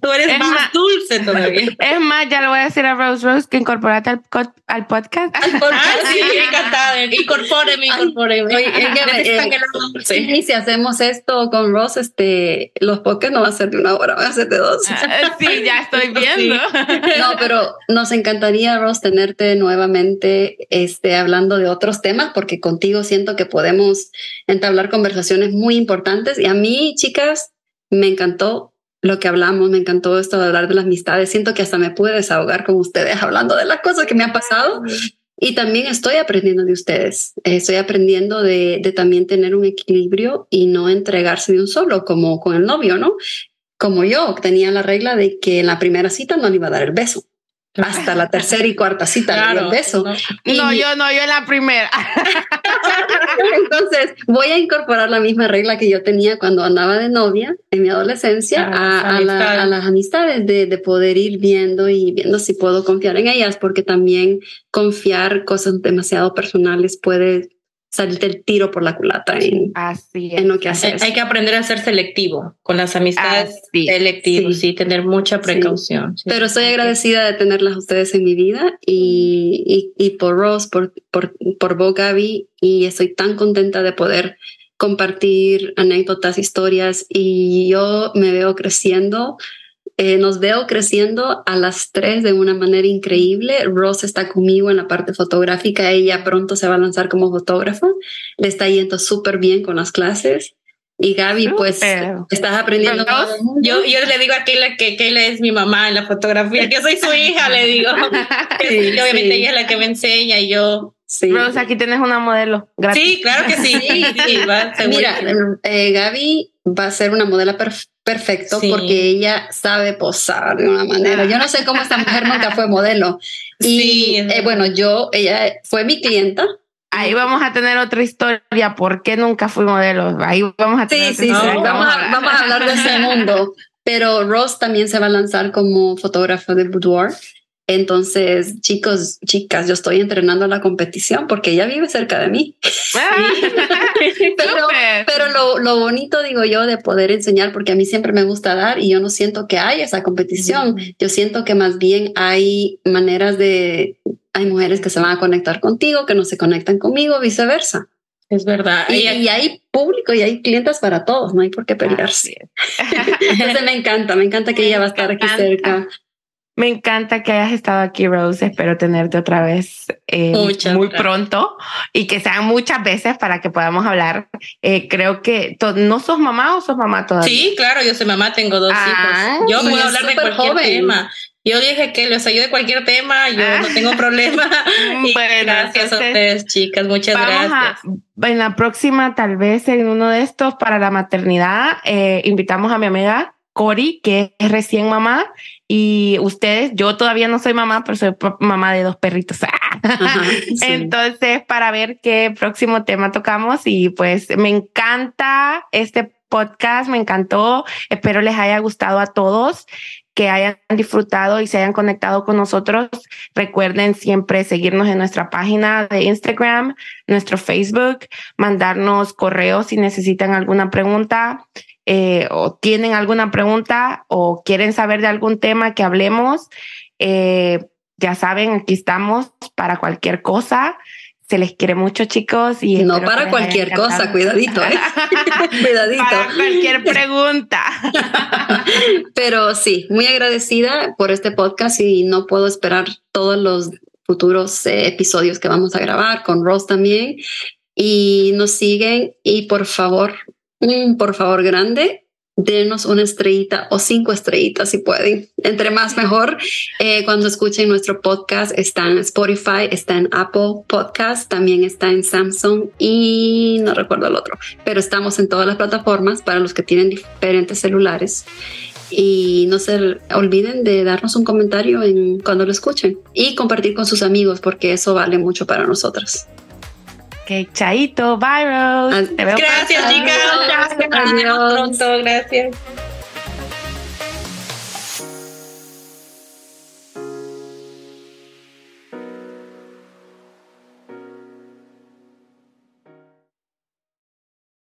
tú eres más, dulce todavía. Es más, ya le voy a decir a Rose Rose que incorporate al, al podcast. Al podcast, ah, sí, encantada. Incorpóreme, incorpóreme. Oye, eh, y si hacemos esto con Rose, este, los podcasts no van a ser de una hora, van a ser de dos. Ah, sí, ya estoy viendo. No, pero nos encantaría, Rose, tenerte nuevamente este, hablando de otros temas, porque contigo siento que podemos entablar conversaciones muy importantes. Y a mí, chicas, me encantó lo que hablamos, me encantó esto de hablar de las amistades. Siento que hasta me pude desahogar con ustedes hablando de las cosas que me han pasado. Y también estoy aprendiendo de ustedes. Estoy aprendiendo de, de, también tener un equilibrio y no entregarse de un solo, como con el novio, ¿no? Como yo tenía la regla de que en la primera cita no le iba a dar el beso. Hasta la tercera y cuarta cita claro, beso. No. no, yo no, yo en la primera. Entonces, voy a incorporar la misma regla que yo tenía cuando andaba de novia en mi adolescencia a, a, la, a las amistades, de, de, poder ir viendo y viendo si puedo confiar en ellas, porque también confiar cosas demasiado personales puede salirte el tiro por la culata en, Así en lo que haces. Hay que aprender a ser selectivo con las amistades Así, selectivos, sí. sí. tener mucha precaución. Sí. Pero estoy agradecida de tenerlas ustedes en mi vida y, y, y por Rose, por, por, por vos, Gaby, y estoy tan contenta de poder compartir anécdotas, historias y yo me veo creciendo eh, nos veo creciendo a las tres de una manera increíble. Rose está conmigo en la parte fotográfica. Ella pronto se va a lanzar como fotógrafa. Le está yendo súper bien con las clases. Y Gaby, pues, estás aprendiendo. Yo, yo le digo a Keila que Keila es mi mamá en la fotografía, que soy su hija, le digo. Sí, y obviamente sí. ella es la que me enseña y yo Sí. Rose, aquí tienes una modelo. Gratis. Sí, claro que sí. sí va, Mira, eh, Gaby va a ser una modelo perfecta perfecto sí. porque ella sabe posar de una manera. Yo no sé cómo esta mujer nunca fue modelo. Y sí, eh, bueno, yo, ella fue mi clienta. Ahí vamos a tener otra historia. ¿Por qué nunca fui modelo? Ahí vamos a tener. Sí, sí, sí. Vamos, a, vamos a hablar de ese mundo. Pero Ross también se va a lanzar como fotógrafo de boudoir. Entonces, chicos, chicas, yo estoy entrenando la competición porque ella vive cerca de mí. pero pero lo, lo, bonito, digo yo, de poder enseñar, porque a mí siempre me gusta dar y yo no siento que hay esa competición. Mm. Yo siento que más bien hay maneras de, hay mujeres que se van a conectar contigo, que no se conectan conmigo, viceversa. Es verdad. Y, y, hay público y hay clientes para todos, no hay por qué pelearse. Entonces me encanta, me encanta que ella va a estar aquí cerca. Me encanta que hayas estado aquí, Rose. Espero tenerte otra vez eh, muy gracias. pronto y que sean muchas veces para que podamos hablar. Eh, creo que no sos mamá o sos mamá todavía. Sí, claro, yo soy mamá, tengo dos ah, hijos. Yo puedo hablar de cualquier joven. tema. Yo dije que les ayude cualquier tema, yo ah. no tengo problema. bueno, gracias entonces, a ustedes, chicas, muchas gracias. A, en la próxima, tal vez en uno de estos para la maternidad, eh, invitamos a mi amiga Cori, que es recién mamá, y ustedes, yo todavía no soy mamá, pero soy mamá de dos perritos. Ajá, sí. Entonces, para ver qué próximo tema tocamos y pues me encanta este podcast, me encantó, espero les haya gustado a todos que hayan disfrutado y se hayan conectado con nosotros. Recuerden siempre seguirnos en nuestra página de Instagram, nuestro Facebook, mandarnos correos si necesitan alguna pregunta eh, o tienen alguna pregunta o quieren saber de algún tema que hablemos. Eh, ya saben, aquí estamos para cualquier cosa. Se les quiere mucho, chicos. Y no para cualquier cosa, cuidadito, ¿eh? cuidadito. Para cualquier pregunta. Pero sí, muy agradecida por este podcast y no puedo esperar todos los futuros eh, episodios que vamos a grabar con Rose también. Y nos siguen y por favor, mm, por favor, grande, denos una estrellita o cinco estrellitas si pueden. Entre más mejor. Eh, cuando escuchen nuestro podcast está en Spotify, está en Apple Podcast, también está en Samsung y no recuerdo el otro, pero estamos en todas las plataformas para los que tienen diferentes celulares. Y no se olviden de darnos un comentario en cuando lo escuchen y compartir con sus amigos porque eso vale mucho para nosotras. Ok, chaito, bye Rose. Te veo gracias, chicas. Gracias. Adiós. pronto, gracias.